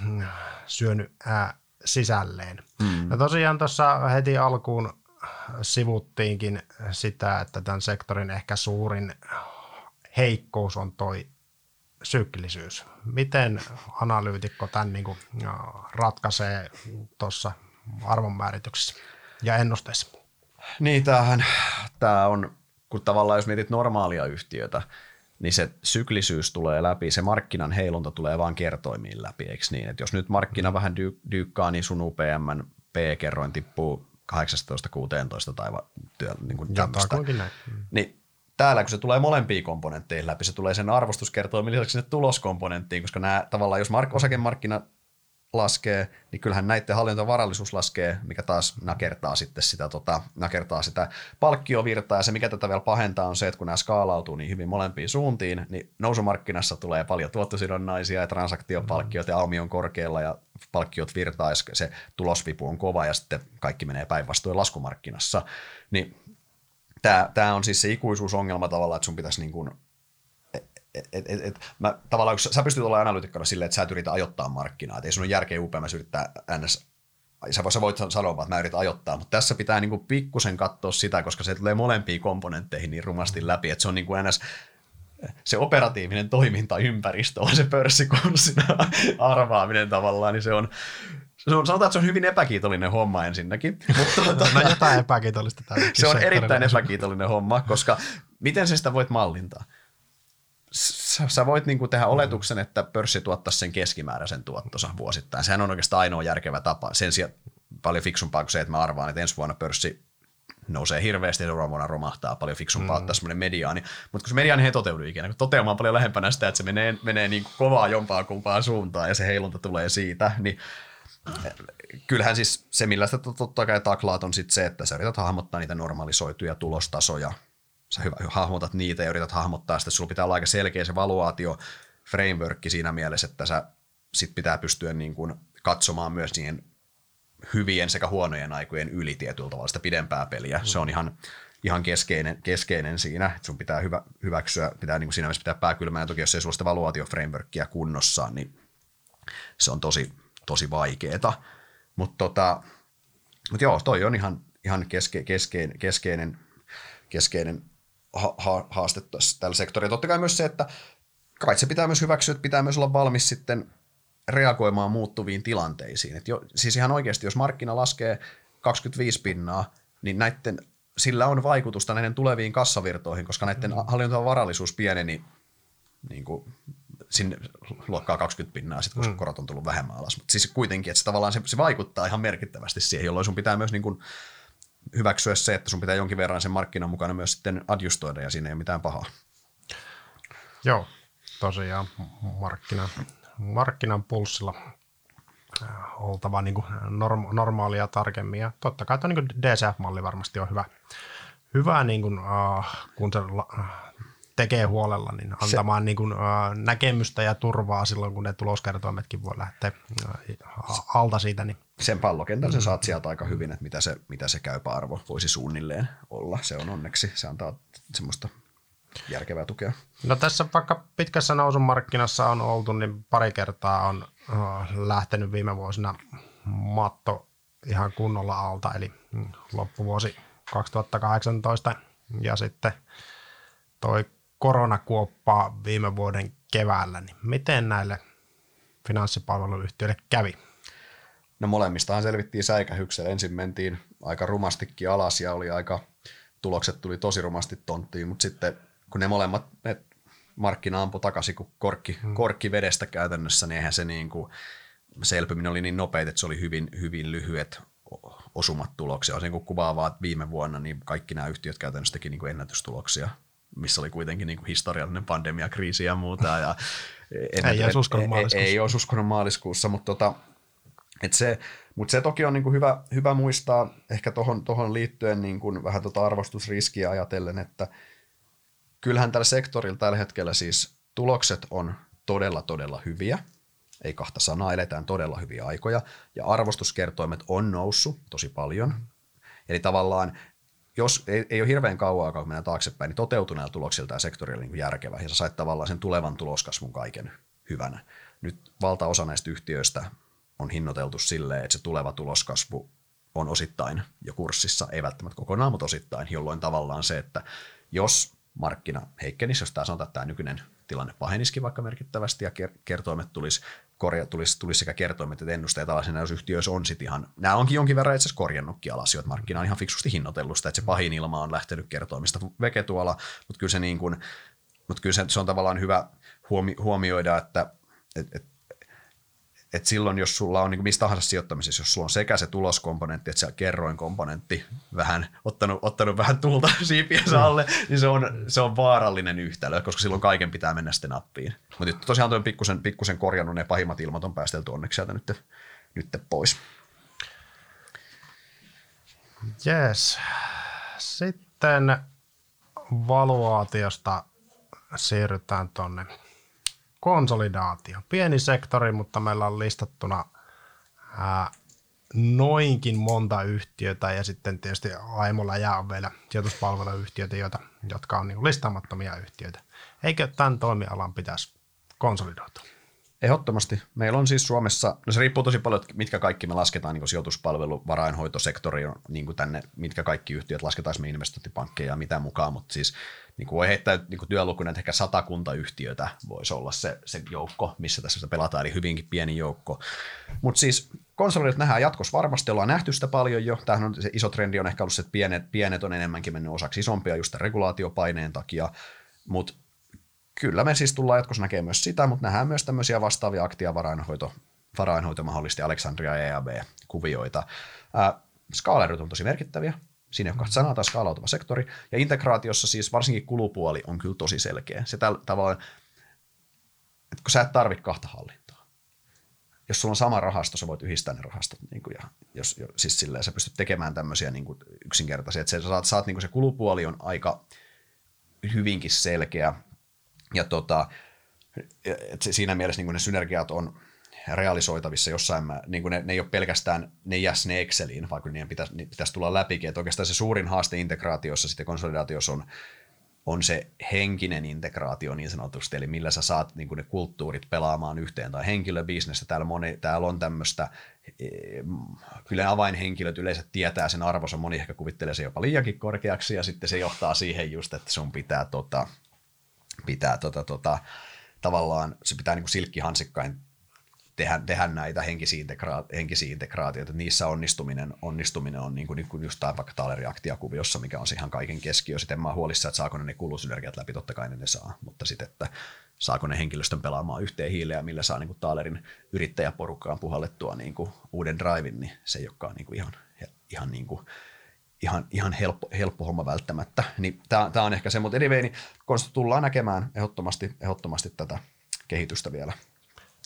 syönyt ää, sisälleen. Mm. No tosiaan tuossa heti alkuun sivuttiinkin sitä, että tämän sektorin ehkä suurin heikkous on toi syklisyys. Miten analyytikko tämän niin kuin, ratkaisee tuossa arvonmäärityksessä ja ennusteessa? Niin, tämähän, tämä on, kun tavallaan jos mietit normaalia yhtiötä, niin se syklisyys tulee läpi, se markkinan heilunta tulee vaan kertoimiin läpi, eikö niin? Et jos nyt markkina vähän dy- dyykkaa, niin sun UPM P-kerroin tippuu 18-16 tai va- työ, niin kuin näin. Niin täällä, kun se tulee molempiin komponentteihin läpi, se tulee sen arvostuskertoimen lisäksi sinne tuloskomponenttiin, koska nämä tavallaan, jos mark- osakemarkkina laskee, niin kyllähän näiden hallintovarallisuus laskee, mikä taas nakertaa sitten sitä, tota, nakertaa sitä palkkiovirtaa. Ja se, mikä tätä vielä pahentaa, on se, että kun nämä skaalautuu niin hyvin molempiin suuntiin, niin nousumarkkinassa tulee paljon tuottosidonnaisia ja transaktiopalkkiot ja aumi on korkealla ja palkkiot virtaa ja se tulosvipu on kova ja sitten kaikki menee päinvastoin laskumarkkinassa. Niin tämä on siis se ikuisuusongelma tavallaan, että sun pitäisi niin kuin et, et, et, mä, tavallaan, kun sä pystyt olemaan analyytikkona silleen, että sä et yritä ajoittaa markkinaa, että ei sun ole järkeä UPMS yrittää ns. Sä, sä voit sanoa, että mä yritän ajoittaa, mutta tässä pitää niinku pikkusen katsoa sitä, koska se tulee molempiin komponentteihin niin rumasti läpi, että se on niinku ns se operatiivinen toimintaympäristö on se pörssikurssina arvaaminen tavallaan, niin se on, se on, sanotaan, että se on hyvin epäkiitollinen homma ensinnäkin. Mutta tuota, no jotain epäkiitollista Se on erittäin epäkiitollinen homma, koska miten se sitä voit mallintaa? Sä, sä voit niinku tehdä mm. oletuksen, että pörssi tuottaa sen keskimääräisen tuottonsa vuosittain. Sehän on oikeastaan ainoa järkevä tapa. Sen sijaan paljon fiksumpaa kuin se, että mä arvaan, että ensi vuonna pörssi nousee hirveästi ja seuraavana vuonna romahtaa paljon fiksumpaa mm. ottaa semmoinen mediaani. Mutta kun se mediaani ei toteudu ikinä, kun toteuma on paljon lähempänä sitä, että se menee, menee niin kovaa jompaa kumpaan suuntaan ja se heilunta tulee siitä, niin eh, kyllähän siis se, millä sitä totta kai taklaat, on sitten se, että sä yrität hahmottaa niitä normalisoituja tulostasoja sä hyvä, hahmotat niitä ja yrität hahmottaa sitä, että sulla pitää olla aika selkeä se valuaatio framework siinä mielessä, että sä sit pitää pystyä niin kuin katsomaan myös siihen hyvien sekä huonojen aikojen yli tietyllä tavalla sitä pidempää peliä. Mm. Se on ihan, ihan keskeinen, keskeinen siinä, että sun pitää hyvä, hyväksyä, pitää niin kuin siinä mielessä pitää pääkylmää, ja toki jos ei sulla sitä valuaatioframeworkia kunnossa, niin se on tosi, tosi vaikeeta. Mutta tota, mut joo, toi on ihan, ihan keske, keskeinen, keskeinen, keskeinen ha- haaste tällä sektorilla. Totta kai myös se, että kai se pitää myös hyväksyä, että pitää myös olla valmis sitten reagoimaan muuttuviin tilanteisiin. Et jo, siis ihan oikeasti, jos markkina laskee 25 pinnaa, niin näiden, sillä on vaikutusta näiden tuleviin kassavirtoihin, koska näiden mm. hallintojen varallisuus pieneni niin kuin, sinne luokkaa 20 pinnaa, sit, koska mm. korot on tullut vähemmän alas. Mutta siis kuitenkin, että se tavallaan se, se vaikuttaa ihan merkittävästi siihen, jolloin sun pitää myös niin kuin, hyväksyä se, että sun pitää jonkin verran sen markkinan mukana myös sitten adjustoida ja siinä ei ole mitään pahaa. Joo, tosiaan markkina, markkinan pulssilla äh, oltava niin kuin norm, normaalia tarkemmin. Ja totta kai tuo niin DCF-malli varmasti on hyvä, hyvä niin kuin, uh, kun se tekee huolella, niin antamaan se, niin kuin, uh, näkemystä ja turvaa silloin, kun ne tuloskertoimetkin voi lähteä uh, alta siitä. Niin. Sen pallokentän mm. saat sieltä aika hyvin, että mitä se, mitä se käypä arvo voisi suunnilleen olla. Se on onneksi, se antaa semmoista järkevää tukea. No tässä vaikka pitkässä nousun markkinassa on oltu, niin pari kertaa on lähtenyt viime vuosina matto ihan kunnolla alta, eli loppuvuosi 2018 ja sitten toi koronakuoppaa viime vuoden keväällä, niin miten näille finanssipalveluyhtiöille kävi? No molemmistahan selvittiin säikähyksellä. Ensin mentiin aika rumastikin alas ja oli aika, tulokset tuli tosi rumasti tonttiin, mutta sitten kun ne molemmat, ne markkina ampui takaisin kuin korkki, hmm. korkki vedestä käytännössä, niin eihän se niin kuin, se elpyminen oli niin nopeita, että se oli hyvin, hyvin lyhyet osumat tuloksia. On se niin kuvaavaa, että viime vuonna niin kaikki nämä yhtiöt käytännössä teki niin kuin ennätystuloksia missä oli kuitenkin niin kuin historiallinen pandemia, kriisi ja muuta. Ja en, ei olisi uskonut maaliskuussa. Ei, ei olisi uskonut maaliskuussa, mutta tota, et se, mutta se toki on niin kuin hyvä, hyvä muistaa ehkä tuohon tohon liittyen niin kuin vähän tota arvostusriskiä ajatellen, että kyllähän tällä sektorilla tällä hetkellä siis tulokset on todella, todella hyviä. Ei kahta sanaa, eletään todella hyviä aikoja. Ja arvostuskertoimet on noussut tosi paljon. Eli tavallaan jos ei, ei ole hirveän kauan kun mennään taaksepäin, niin toteutuneella tuloksilta ja sektorilla niin järkevä. Ja sä sait tavallaan sen tulevan tuloskasvun kaiken hyvänä. Nyt valtaosa näistä yhtiöistä on hinnoiteltu silleen, että se tuleva tuloskasvu on osittain jo kurssissa, ei välttämättä kokonaan, mutta osittain, jolloin tavallaan se, että jos markkina heikkenisi, jos tämä sanotaan, että tämä nykyinen tilanne pahenisikin vaikka merkittävästi ja kertoimet tulisi, korja, tulisi, tulisi sekä kertoimet että ennusteet alas, jos yhtiöissä on sitten ihan, nämä onkin jonkin verran itse asiassa korjannutkin alas, että markkina on ihan fiksusti hinnoitellusta, että se pahin ilma on lähtenyt kertoimista veke tuolla, mutta kyllä se, niin kuin, mutta kyllä se, se on tavallaan hyvä huomi, huomioida, että et, et, et silloin, jos sulla on niin mistä tahansa sijoittamisessa, jos sulla on sekä se tuloskomponentti että se komponentti vähän ottanut, ottanut vähän tulta siipiensä mm. alle, niin se on, se on vaarallinen yhtälö, koska silloin kaiken pitää mennä sitten nappiin. Mutta tosiaan tuon pikkusen, pikkusen korjannut ne pahimmat ilmat on päästelty onneksi sieltä nyt, nyt pois. Yes. Sitten valuaatiosta siirrytään tuonne konsolidaatio. Pieni sektori, mutta meillä on listattuna ää, noinkin monta yhtiötä ja sitten tietysti Aimolla jää on vielä sijoituspalveluyhtiöitä, joita, jotka on niin listaamattomia yhtiöitä. Eikö tämän toimialan pitäisi konsolidoitua? Ehdottomasti. Meillä on siis Suomessa, no se riippuu tosi paljon, mitkä kaikki me lasketaan niin sijoituspalvelu, varainhoitosektori, niin tänne, mitkä kaikki yhtiöt lasketaan me investointipankkeja ja mitä mukaan, mutta siis niin kuin voi heittää niin kuin työlukunen, että ehkä satakunta yhtiötä voisi olla se, se joukko, missä tässä pelataan, eli hyvinkin pieni joukko. Mutta siis konsolidit nähdään jatkossa varmasti, ollaan nähty sitä paljon jo. Tämähän on se iso trendi on ehkä ollut se, että pienet, pienet on enemmänkin mennyt osaksi isompia just regulaatiopaineen takia, mutta kyllä me siis tullaan jatkossa näkemään myös sitä, mutta nähdään myös tämmöisiä vastaavia aktia varainhoito, varainhoito mahdollisesti Alexandria EAB-kuvioita. Skaalerit on tosi merkittäviä, Siinä kahta sanaa, tai skaalautuva sektori. Ja integraatiossa siis varsinkin kulupuoli on kyllä tosi selkeä. Se tällä tavalla, että kun sä et tarvitse kahta hallintoa. Jos sulla on sama rahasto, sä voit yhdistää ne rahastot. Niin kuin, ja jos, siis silleen, sä pystyt tekemään tämmöisiä niin kuin yksinkertaisia. Että sä saat, saat niin kuin se kulupuoli on aika hyvinkin selkeä. Ja tota, että siinä mielessä niin ne synergiat on, realisoitavissa jossain, mä, niin ne, ne ei ole pelkästään, ne jää sinne Exceliin, vaan kun niiden pitäisi, niiden pitäisi tulla läpi, että oikeastaan se suurin haaste integraatiossa sitten konsolidaatiossa on, on se henkinen integraatio niin sanotusti, eli millä sä saat niin ne kulttuurit pelaamaan yhteen, tai henkilöbisnestä, täällä, moni, täällä on tämmöistä, e, kyllä avainhenkilöt yleensä tietää sen arvonsa, moni ehkä kuvittelee se jopa liiankin korkeaksi, ja sitten se johtaa siihen just, että sun pitää, tota, pitää tota, tota, tavallaan, se pitää niin kuin silkkihansikkain tehdä, tehdä näitä henkisiä, integra- henkisiä integraatioita. Niissä onnistuminen, onnistuminen on niin kuin, niin kuin just tämä vaikka taleriaktiakuviossa, mikä on ihan kaiken keskiö. Sitten mä oon huolissa, että saako ne, ne kulusynergiat läpi, totta kai ne, ne saa, mutta sitten, että saako ne henkilöstön pelaamaan yhteen hiileen ja millä saa niin kuin Taalerin yrittäjäporukkaan puhallettua niin kuin uuden drivin, niin se ei olekaan niin kuin ihan, ihan, niin kuin, ihan, ihan helppo, helppo homma välttämättä. Niin tämä on ehkä se, mutta anyway, niin tullaan näkemään ehdottomasti, ehdottomasti tätä kehitystä vielä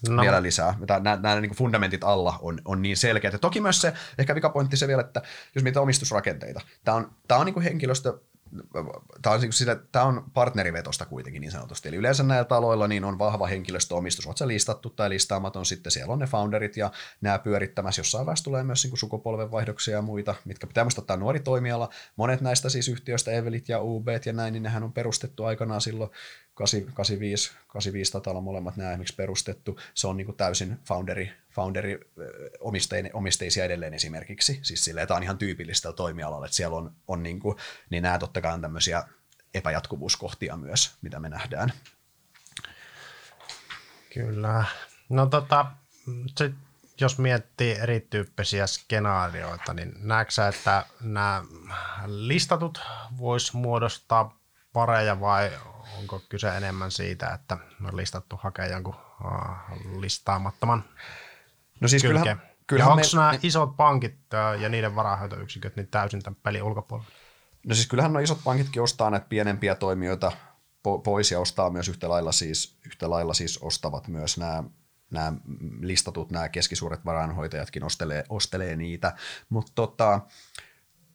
no. vielä lisää. Nämä, nämä niin fundamentit alla on, on niin selkeät. Ja toki myös se, ehkä vikapointti se vielä, että jos mitä omistusrakenteita. Tämä on, tämä on niin henkilöstö, tämä on, niin sille, tämä on partnerivetosta kuitenkin niin sanotusti. Eli yleensä näillä taloilla niin on vahva henkilöstöomistus. Oletko listattu tai listaamaton, sitten siellä on ne founderit ja nämä pyörittämässä. Jossain vaiheessa tulee myös niin sukupolvenvaihdoksia ja muita, mitkä pitää muistaa ottaa nuori toimiala. Monet näistä siis yhtiöistä, Evelit ja UB ja näin, niin nehän on perustettu aikanaan silloin 85, 85 taitaa olla molemmat nämä esimerkiksi perustettu. Se on niin kuin täysin founderi, founderi omisteisia edelleen esimerkiksi. Siis silleen, tämä on ihan tyypillistä toimialalla, että siellä on, on niin, kuin, niin nämä totta kai on tämmöisiä epäjatkuvuuskohtia myös, mitä me nähdään. Kyllä. No tota, sit, jos miettii erityyppisiä skenaarioita, niin näetkö että nämä listatut vois muodostaa pareja vai onko kyse enemmän siitä, että on listattu hakea jonkun listaamattoman No siis kyllähän, kyllähän ja onko me... nämä isot pankit ja niiden varahoitoyksiköt niin täysin tämän pelin ulkopuolella? No siis kyllähän nuo isot pankitkin ostaa näitä pienempiä toimijoita pois ja ostaa myös yhtä lailla siis, yhtä lailla siis ostavat myös nämä nämä listatut, nämä keskisuuret varainhoitajatkin ostelee, ostelee niitä, mutta tota,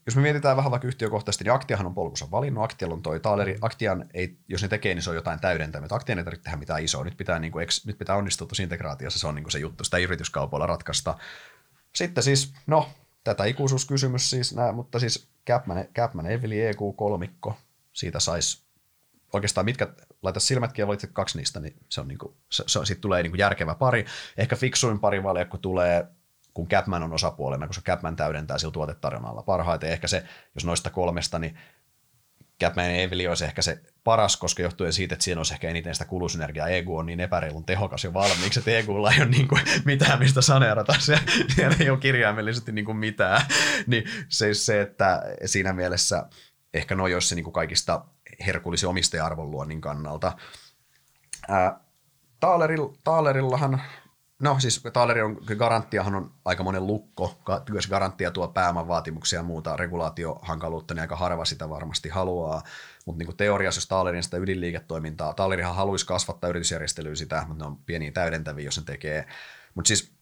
jos me mietitään vähän vaikka yhtiökohtaisesti, niin Aktiahan on polkussa valinnut, Aktialla on toi Taaleri, Aktian ei, jos ne tekee, niin se on jotain täydentämistä. Aktian ei tarvitse tehdä mitään isoa, nyt pitää, niin kuin, nyt pitää onnistua tuossa integraatiossa, se on niin kuin se juttu, sitä yrityskaupoilla ratkaista. Sitten siis, no, tätä ikuisuuskysymys siis, nää, mutta siis Capman, Capman Eveli EQ-kolmikko, siitä saisi oikeastaan mitkä, laita silmätkin ja valitset kaksi niistä, niin se on niin kuin, se, se, siitä tulee niin kuin järkevä pari. Ehkä fiksuin pari valjakko tulee kun Capman on osapuolena, koska Capman täydentää sillä tuotetarjonnalla parhaiten. Ehkä se, jos noista kolmesta, niin Capman Eveli olisi ehkä se paras, koska johtuen siitä, että siinä olisi ehkä eniten sitä kulusynergiaa. EGU on niin epäreilun tehokas jo valmiiksi, että EGUlla ei ole niin kuin mitään, mistä saneerata. Siellä ei ole kirjaimellisesti niin kuin mitään. Niin se, se, että siinä mielessä ehkä noin olisi se niin kuin kaikista herkullisi omistaja-arvon luonnin kannalta. Taalerillahan No siis Taaleri on, garanttiahan on aika monen lukko, jos garanttia tuo pääoman vaatimuksia ja muuta regulaatiohankaluutta, niin aika harva sitä varmasti haluaa. Mutta niin teoriassa, jos Taalerin sitä ydinliiketoimintaa, Taalerihan haluaisi kasvattaa yritysjärjestelyä sitä, mutta ne on pieniä täydentäviä, jos ne tekee. Mutta siis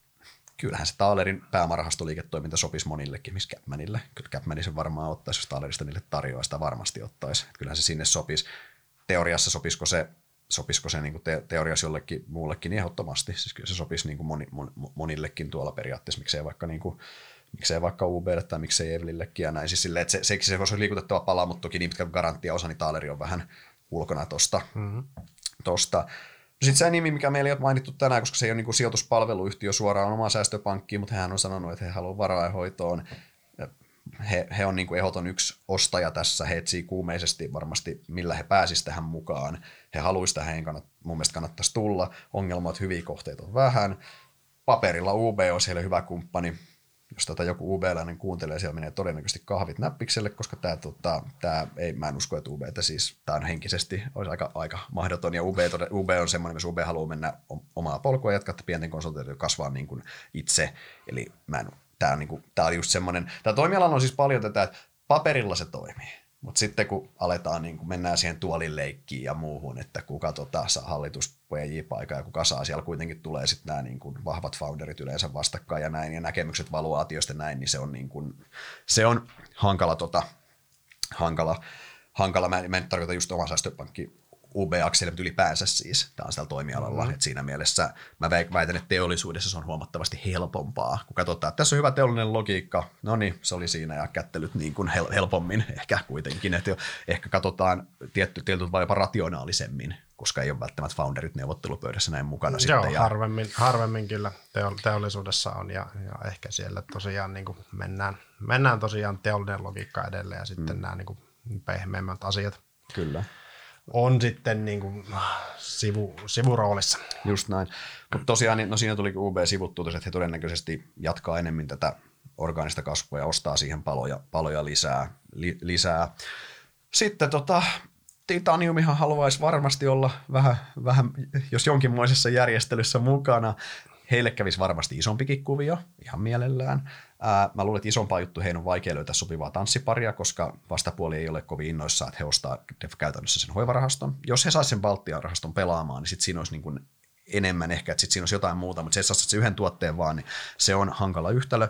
kyllähän se Taalerin pääomarahastoliiketoiminta sopisi monillekin, missä Capmanille. Kyllä Capmani sen varmaan ottaisi, jos Taalerista niille tarjoaa, sitä varmasti ottaisi. Kyllähän se sinne sopisi. Teoriassa sopisiko se sopisiko se niin te- teoriassa jollekin muullekin niin ehdottomasti. Siis kyllä se sopisi niin kuin moni, mon, monillekin tuolla periaatteessa, miksei vaikka, niin kuin, miksei vaikka UBlle tai miksei Evelillekin ja näin. Siis silleen, että se, se, se voisi liikutettava pala, mutta toki niin pitkä garanttia osa, niin Taaleri on vähän ulkona tosta. Mm-hmm. tosta. Sitten se nimi, mikä meillä ei ole mainittu tänään, koska se ei ole niin sijoituspalveluyhtiö suoraan omaan säästöpankkiin, mutta hän on sanonut, että he haluavat varainhoitoon he, he on niin kuin ehdoton yksi ostaja tässä, he etsii kuumeisesti varmasti, millä he pääsisivät tähän mukaan. He haluaisivat tähän, kannat, mun mielestä kannattaisi tulla. Ongelmat, hyviä kohteita on vähän. Paperilla UB on siellä hyvä kumppani. Jos tätä joku UB-läinen kuuntelee, siellä menee todennäköisesti kahvit näppikselle, koska tämä, tota, tämä ei, mä en usko, että UB, että siis tämä on henkisesti olisi aika, aika mahdoton, ja UB, UB on semmoinen, jos UB haluaa mennä omaa polkua ja jatkaa, että pienten konsultaatio kasvaa niin kuin itse, eli mä en tämä on, niinku, tää on just semmoinen, tämä toimialalla on siis paljon tätä, että paperilla se toimii, mutta sitten kun aletaan, niin kun mennään siihen tuolin leikkiin ja muuhun, että kuka tota, saa hallitus PJ-paikan ja kuka saa, siellä kuitenkin tulee sitten nämä niin vahvat founderit yleensä vastakkain ja näin, ja näkemykset valuaatiosta näin, niin se on, niin kuin, se on hankala, tota, hankala, hankala. Mä en, mä en tarkoita just oman säästöpankki UB-akseli, mutta ylipäänsä siis tämä on siellä toimialalla. Mm-hmm. Et siinä mielessä mä väitän, että teollisuudessa se on huomattavasti helpompaa. Kun katsotaan, että tässä on hyvä teollinen logiikka, no niin, se oli siinä ja kättelyt niin kuin hel- helpommin ehkä kuitenkin. Että ehkä katsotaan tietty, tietyt jopa rationaalisemmin, koska ei ole välttämättä founderit neuvottelupöydässä näin mukana. Joo, sitten, ja... harvemmin, harvemmin kyllä teollisuudessa on ja, ja ehkä siellä tosiaan niin kuin mennään, mennään tosiaan teollinen logiikka edelleen ja sitten mm. nämä niin kuin pehmeämmät asiat. Kyllä on sitten niin kuin sivu, sivuroolissa. Just näin. Mutta tosiaan, no siinä tuli UB sivuttu, että he todennäköisesti jatkaa enemmän tätä orgaanista kasvua ja ostaa siihen paloja, paloja lisää. Li, lisää. Sitten tota, Titaniumihan haluaisi varmasti olla vähän, vähän, jos jonkinmoisessa järjestelyssä mukana. Heille kävisi varmasti isompikin kuvio, ihan mielellään. Ää, mä luulen, että isompaa juttu heidän on vaikea löytää sopivaa tanssiparia, koska vastapuoli ei ole kovin innoissaan, että he ostaa käytännössä sen hoivarahaston. Jos he saisivat sen Baltian rahaston pelaamaan, niin sitten siinä olisi niin kuin enemmän ehkä, että sitten siinä olisi jotain muuta, mutta se, että se yhden tuotteen vaan, niin se on hankala yhtälö.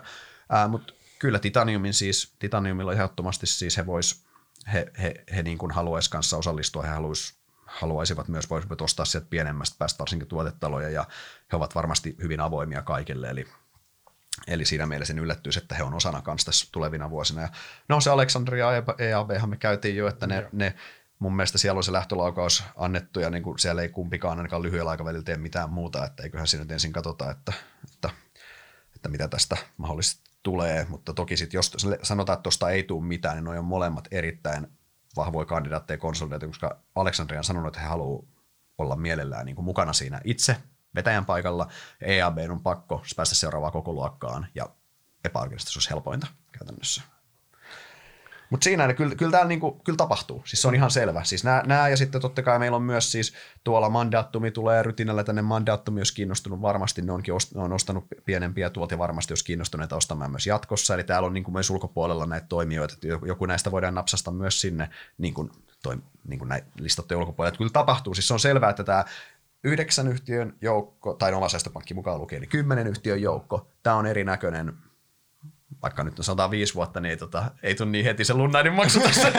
Ää, mutta kyllä Titaniumin siis, Titaniumilla ehdottomasti siis he vois, he, he, he niin kuin haluaisi kanssa osallistua, he haluaisi haluaisivat myös voisivat ostaa sieltä pienemmästä päästä varsinkin tuotetaloja ja he ovat varmasti hyvin avoimia kaikille, eli Eli siinä mielessä en yllättyisi, että he on osana kanssa tässä tulevina vuosina. Ja no se Aleksandria ja EABhan me käytiin jo, että ne, ne mun mielestä siellä on se lähtölaukaus annettu ja niin kuin siellä ei kumpikaan ainakaan lyhyellä aikavälillä tee mitään muuta, että eiköhän siinä nyt ensin katsota, että, että, että mitä tästä mahdollisesti tulee, mutta toki sitten jos sanotaan, että tuosta ei tule mitään, niin ne on molemmat erittäin vahvoja kandidaatteja konsolidaatioon, koska Aleksandria on sanonut, että he haluavat olla mielellään niin kuin mukana siinä itse vetäjän paikalla. EAB on pakko päästä seuraavaan koko luokkaan ja olisi helpointa käytännössä. Mutta siinä kyllä, kyllä täällä niinku, kyllä tapahtuu. Siis se on ihan selvä. Siis nämä, ja sitten totta kai meillä on myös siis tuolla mandaattumi tulee rytinällä tänne mandaattumi, jos kiinnostunut varmasti, ne, onkin ost, ne on ostanut pienempiä tuolta ja varmasti jos kiinnostuneita ostamaan myös jatkossa. Eli täällä on niin kuin myös ulkopuolella näitä toimijoita, että joku näistä voidaan napsasta myös sinne niin kuin, toi, niin kuin näitä listattuja ulkopuolella. Että kyllä tapahtuu. Siis se on selvää, että tämä yhdeksän yhtiön joukko, tai oma säästöpankki mukaan lukee, niin kymmenen yhtiön joukko. Tämä on erinäköinen vaikka nyt on 105 vuotta, niin ei, tota, ei tule niin heti se lunnainen maksu tässä.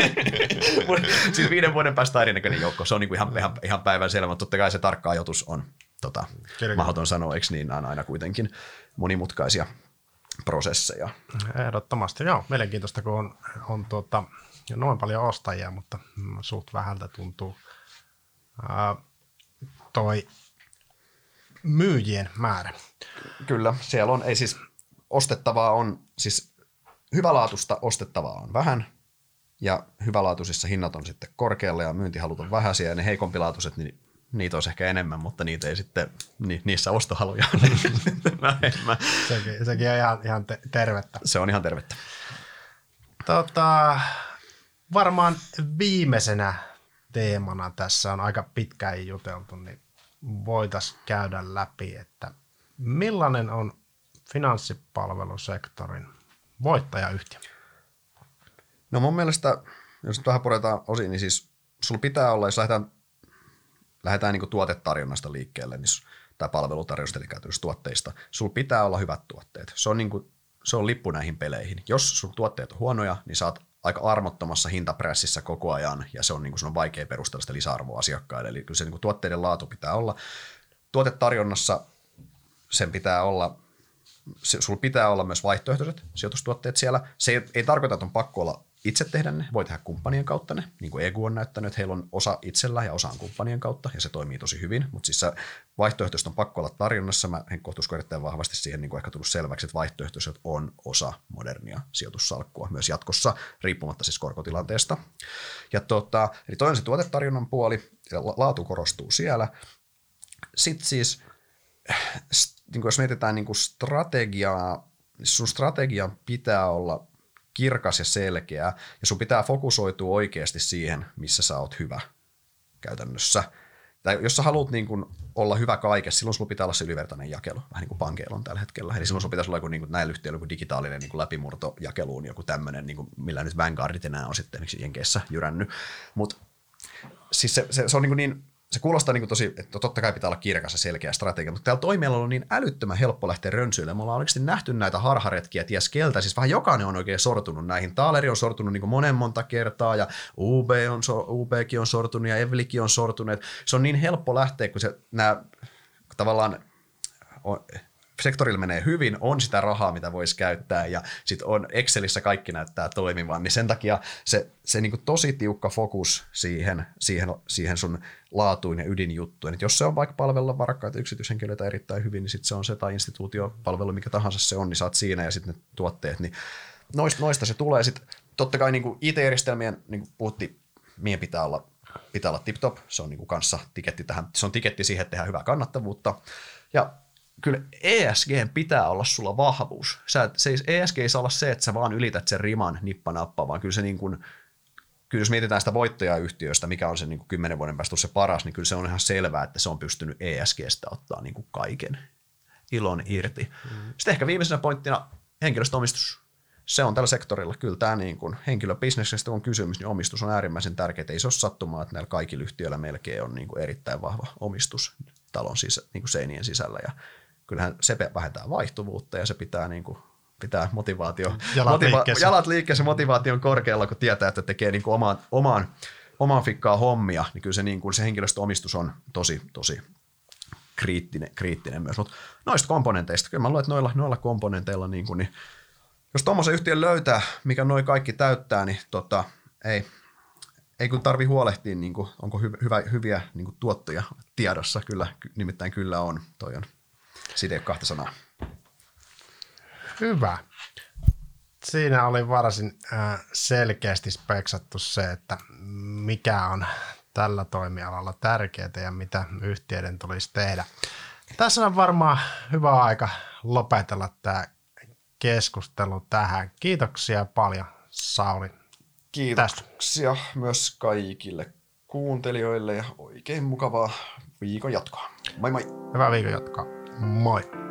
siis viiden vuoden päästä erinäköinen joukko. Se on niin kuin ihan, ihan, ihan päivän selvä, mutta totta kai se tarkka ajoitus on tota, mahdoton sanoa, eikö niin, on aina kuitenkin monimutkaisia prosesseja. Ehdottomasti, joo. Mielenkiintoista, kun on, on tuota, noin paljon ostajia, mutta suht vähältä tuntuu ää, toi myyjien määrä. Kyllä, siellä on, ei siis ostettavaa on, siis hyvälaatusta ostettavaa on vähän, ja hyvälaatuisissa hinnat on sitten korkealla ja myyntihalut on vähäisiä, ja ne heikompilaatuiset, niin niitä olisi ehkä enemmän, mutta niitä ei sitten, ni, niissä ostohaluja on vähemmän. Sekin, sekin on ihan, ihan tervettä. Se on ihan tervettä. Tota, varmaan viimeisenä teemana tässä on aika pitkään juteltu, niin voitaisiin käydä läpi, että millainen on finanssipalvelusektorin voittajayhtiö? No mun mielestä, jos nyt vähän puretaan osin, niin siis sulla pitää olla, jos lähdetään, lähdetään niin tuotetarjonnasta liikkeelle, niin tai palvelutarjosta, eli käytännössä tuotteista, sulla pitää olla hyvät tuotteet. Se on, niin kuin, se on lippu näihin peleihin. Jos sun tuotteet on huonoja, niin saat aika armottomassa hintapressissä koko ajan, ja se on, niin kuin, sun on vaikea perustella sitä lisäarvoa asiakkaille. Eli kyllä se niin kuin, tuotteiden laatu pitää olla. Tuotetarjonnassa sen pitää olla sulla pitää olla myös vaihtoehtoiset sijoitustuotteet siellä. Se ei, ei tarkoita, että on pakko olla itse tehdä ne, voi tehdä kumppanien kautta ne, niin kuin EGU on näyttänyt, että heillä on osa itsellä ja osa on kumppanien kautta, ja se toimii tosi hyvin, mutta siis vaihtoehtoiset on pakko olla tarjonnassa, mä en kohtuusko erittäin vahvasti siihen niin kuin ehkä tullut selväksi, että vaihtoehtoiset on osa modernia sijoitussalkkua myös jatkossa, riippumatta siis korkotilanteesta. Ja tota, eli toinen se tuotetarjonnan puoli, laatu korostuu siellä. Sitten siis niin kuin jos mietitään niin kuin strategiaa, sun strategian pitää olla kirkas ja selkeä, ja sun pitää fokusoitua oikeasti siihen, missä sä oot hyvä käytännössä. Tai jos sä haluat niin kuin olla hyvä kaikessa, silloin sulla pitää olla se ylivertainen jakelu, vähän niin kuin pankeilla on tällä hetkellä. Eli silloin sulla pitäisi olla joku, niin kuin näillä yhtiöillä joku digitaalinen niin kuin läpimurto jakeluun, joku tämmöinen, niin kuin, millä nyt Vanguardit enää on sitten Jenkeissä jyrännyt. Mutta siis se, se, se, on niin, kuin niin se kuulostaa niin kuin tosi, että totta kai pitää olla kirkas ja selkeä strategia, mutta täällä toimialalla on niin älyttömän helppo lähteä rönsyille. Me ollaan oikeasti nähty näitä harharetkiä ties keltä, siis vähän jokainen on oikein sortunut näihin. Taaleri on sortunut niin kuin monen monta kertaa ja UB on, UBkin on sortunut ja Evlikin on sortunut. Se on niin helppo lähteä, kun se, nämä tavallaan on, sektorilla menee hyvin, on sitä rahaa, mitä voisi käyttää ja sitten on Excelissä kaikki näyttää toimivan, niin sen takia se, se niin tosi tiukka fokus siihen, siihen, siihen sun laatuin ja ydinjuttuun. Et jos se on vaikka palvella varakkaita yksityishenkilöitä erittäin hyvin, niin sitten se on se tai instituutiopalvelu, mikä tahansa se on, niin saat siinä ja sitten ne tuotteet, niin noista, noista se tulee. Sitten totta kai niin IT-järjestelmien, niin kuin puhuttiin, meidän pitää olla, pitää olla tip-top, se on niin kanssa tiketti tähän, se on tiketti siihen, että tehdään hyvää kannattavuutta. Ja kyllä ESG pitää olla sulla vahvuus. Sä, se, ESG ei saa olla se, että sä vaan ylität sen riman nippanappa, vaan kyllä se niin kuin, kyllä jos mietitään sitä voittajayhtiöstä, mikä on se niin kuin kymmenen vuoden päästä se paras, niin kyllä se on ihan selvää, että se on pystynyt ESGstä ottaa niin kuin kaiken ilon irti. Mm. Sitten ehkä viimeisenä pointtina henkilöstöomistus. Se on tällä sektorilla kyllä tämä niin kuin henkilöbisneksestä on kysymys, niin omistus on äärimmäisen tärkeää. Ei se ole sattumaa, että näillä kaikilla yhtiöillä melkein on niin kuin erittäin vahva omistus talon sisä, niin kuin seinien sisällä. Ja kyllähän se vähentää vaihtuvuutta ja se pitää niin kuin pitää motivaatio, jalat, motiva- liikkeessä. jalat liikkeessä, motivaation korkealla, kun tietää, että tekee niin kuin omaan, omaan, omaan fikkaa hommia, niin kyllä se, niin kuin se henkilöstöomistus on tosi, tosi kriittinen, kriittinen myös. Mutta noista komponenteista, kyllä mä luulen, että noilla, noilla komponenteilla, niin, kuin, niin jos tuommoisen yhtiön löytää, mikä noin kaikki täyttää, niin tota, ei, ei kun tarvi huolehtia, niin kuin, onko hy, hyvä, hyviä niin kuin tuottoja tiedossa. Kyllä, nimittäin kyllä on. Toi on siitä ei ole kahta sanaa. Hyvä. Siinä oli varsin äh, selkeästi speksattu se, että mikä on tällä toimialalla tärkeää ja mitä yhtiöiden tulisi tehdä. Tässä on varmaan hyvä aika lopetella tämä keskustelu tähän. Kiitoksia paljon Sauli. Kiitoksia tästä. myös kaikille kuuntelijoille ja oikein mukavaa viikon jatkoa. Moi moi. Hyvää viikon jatkoa. Moi.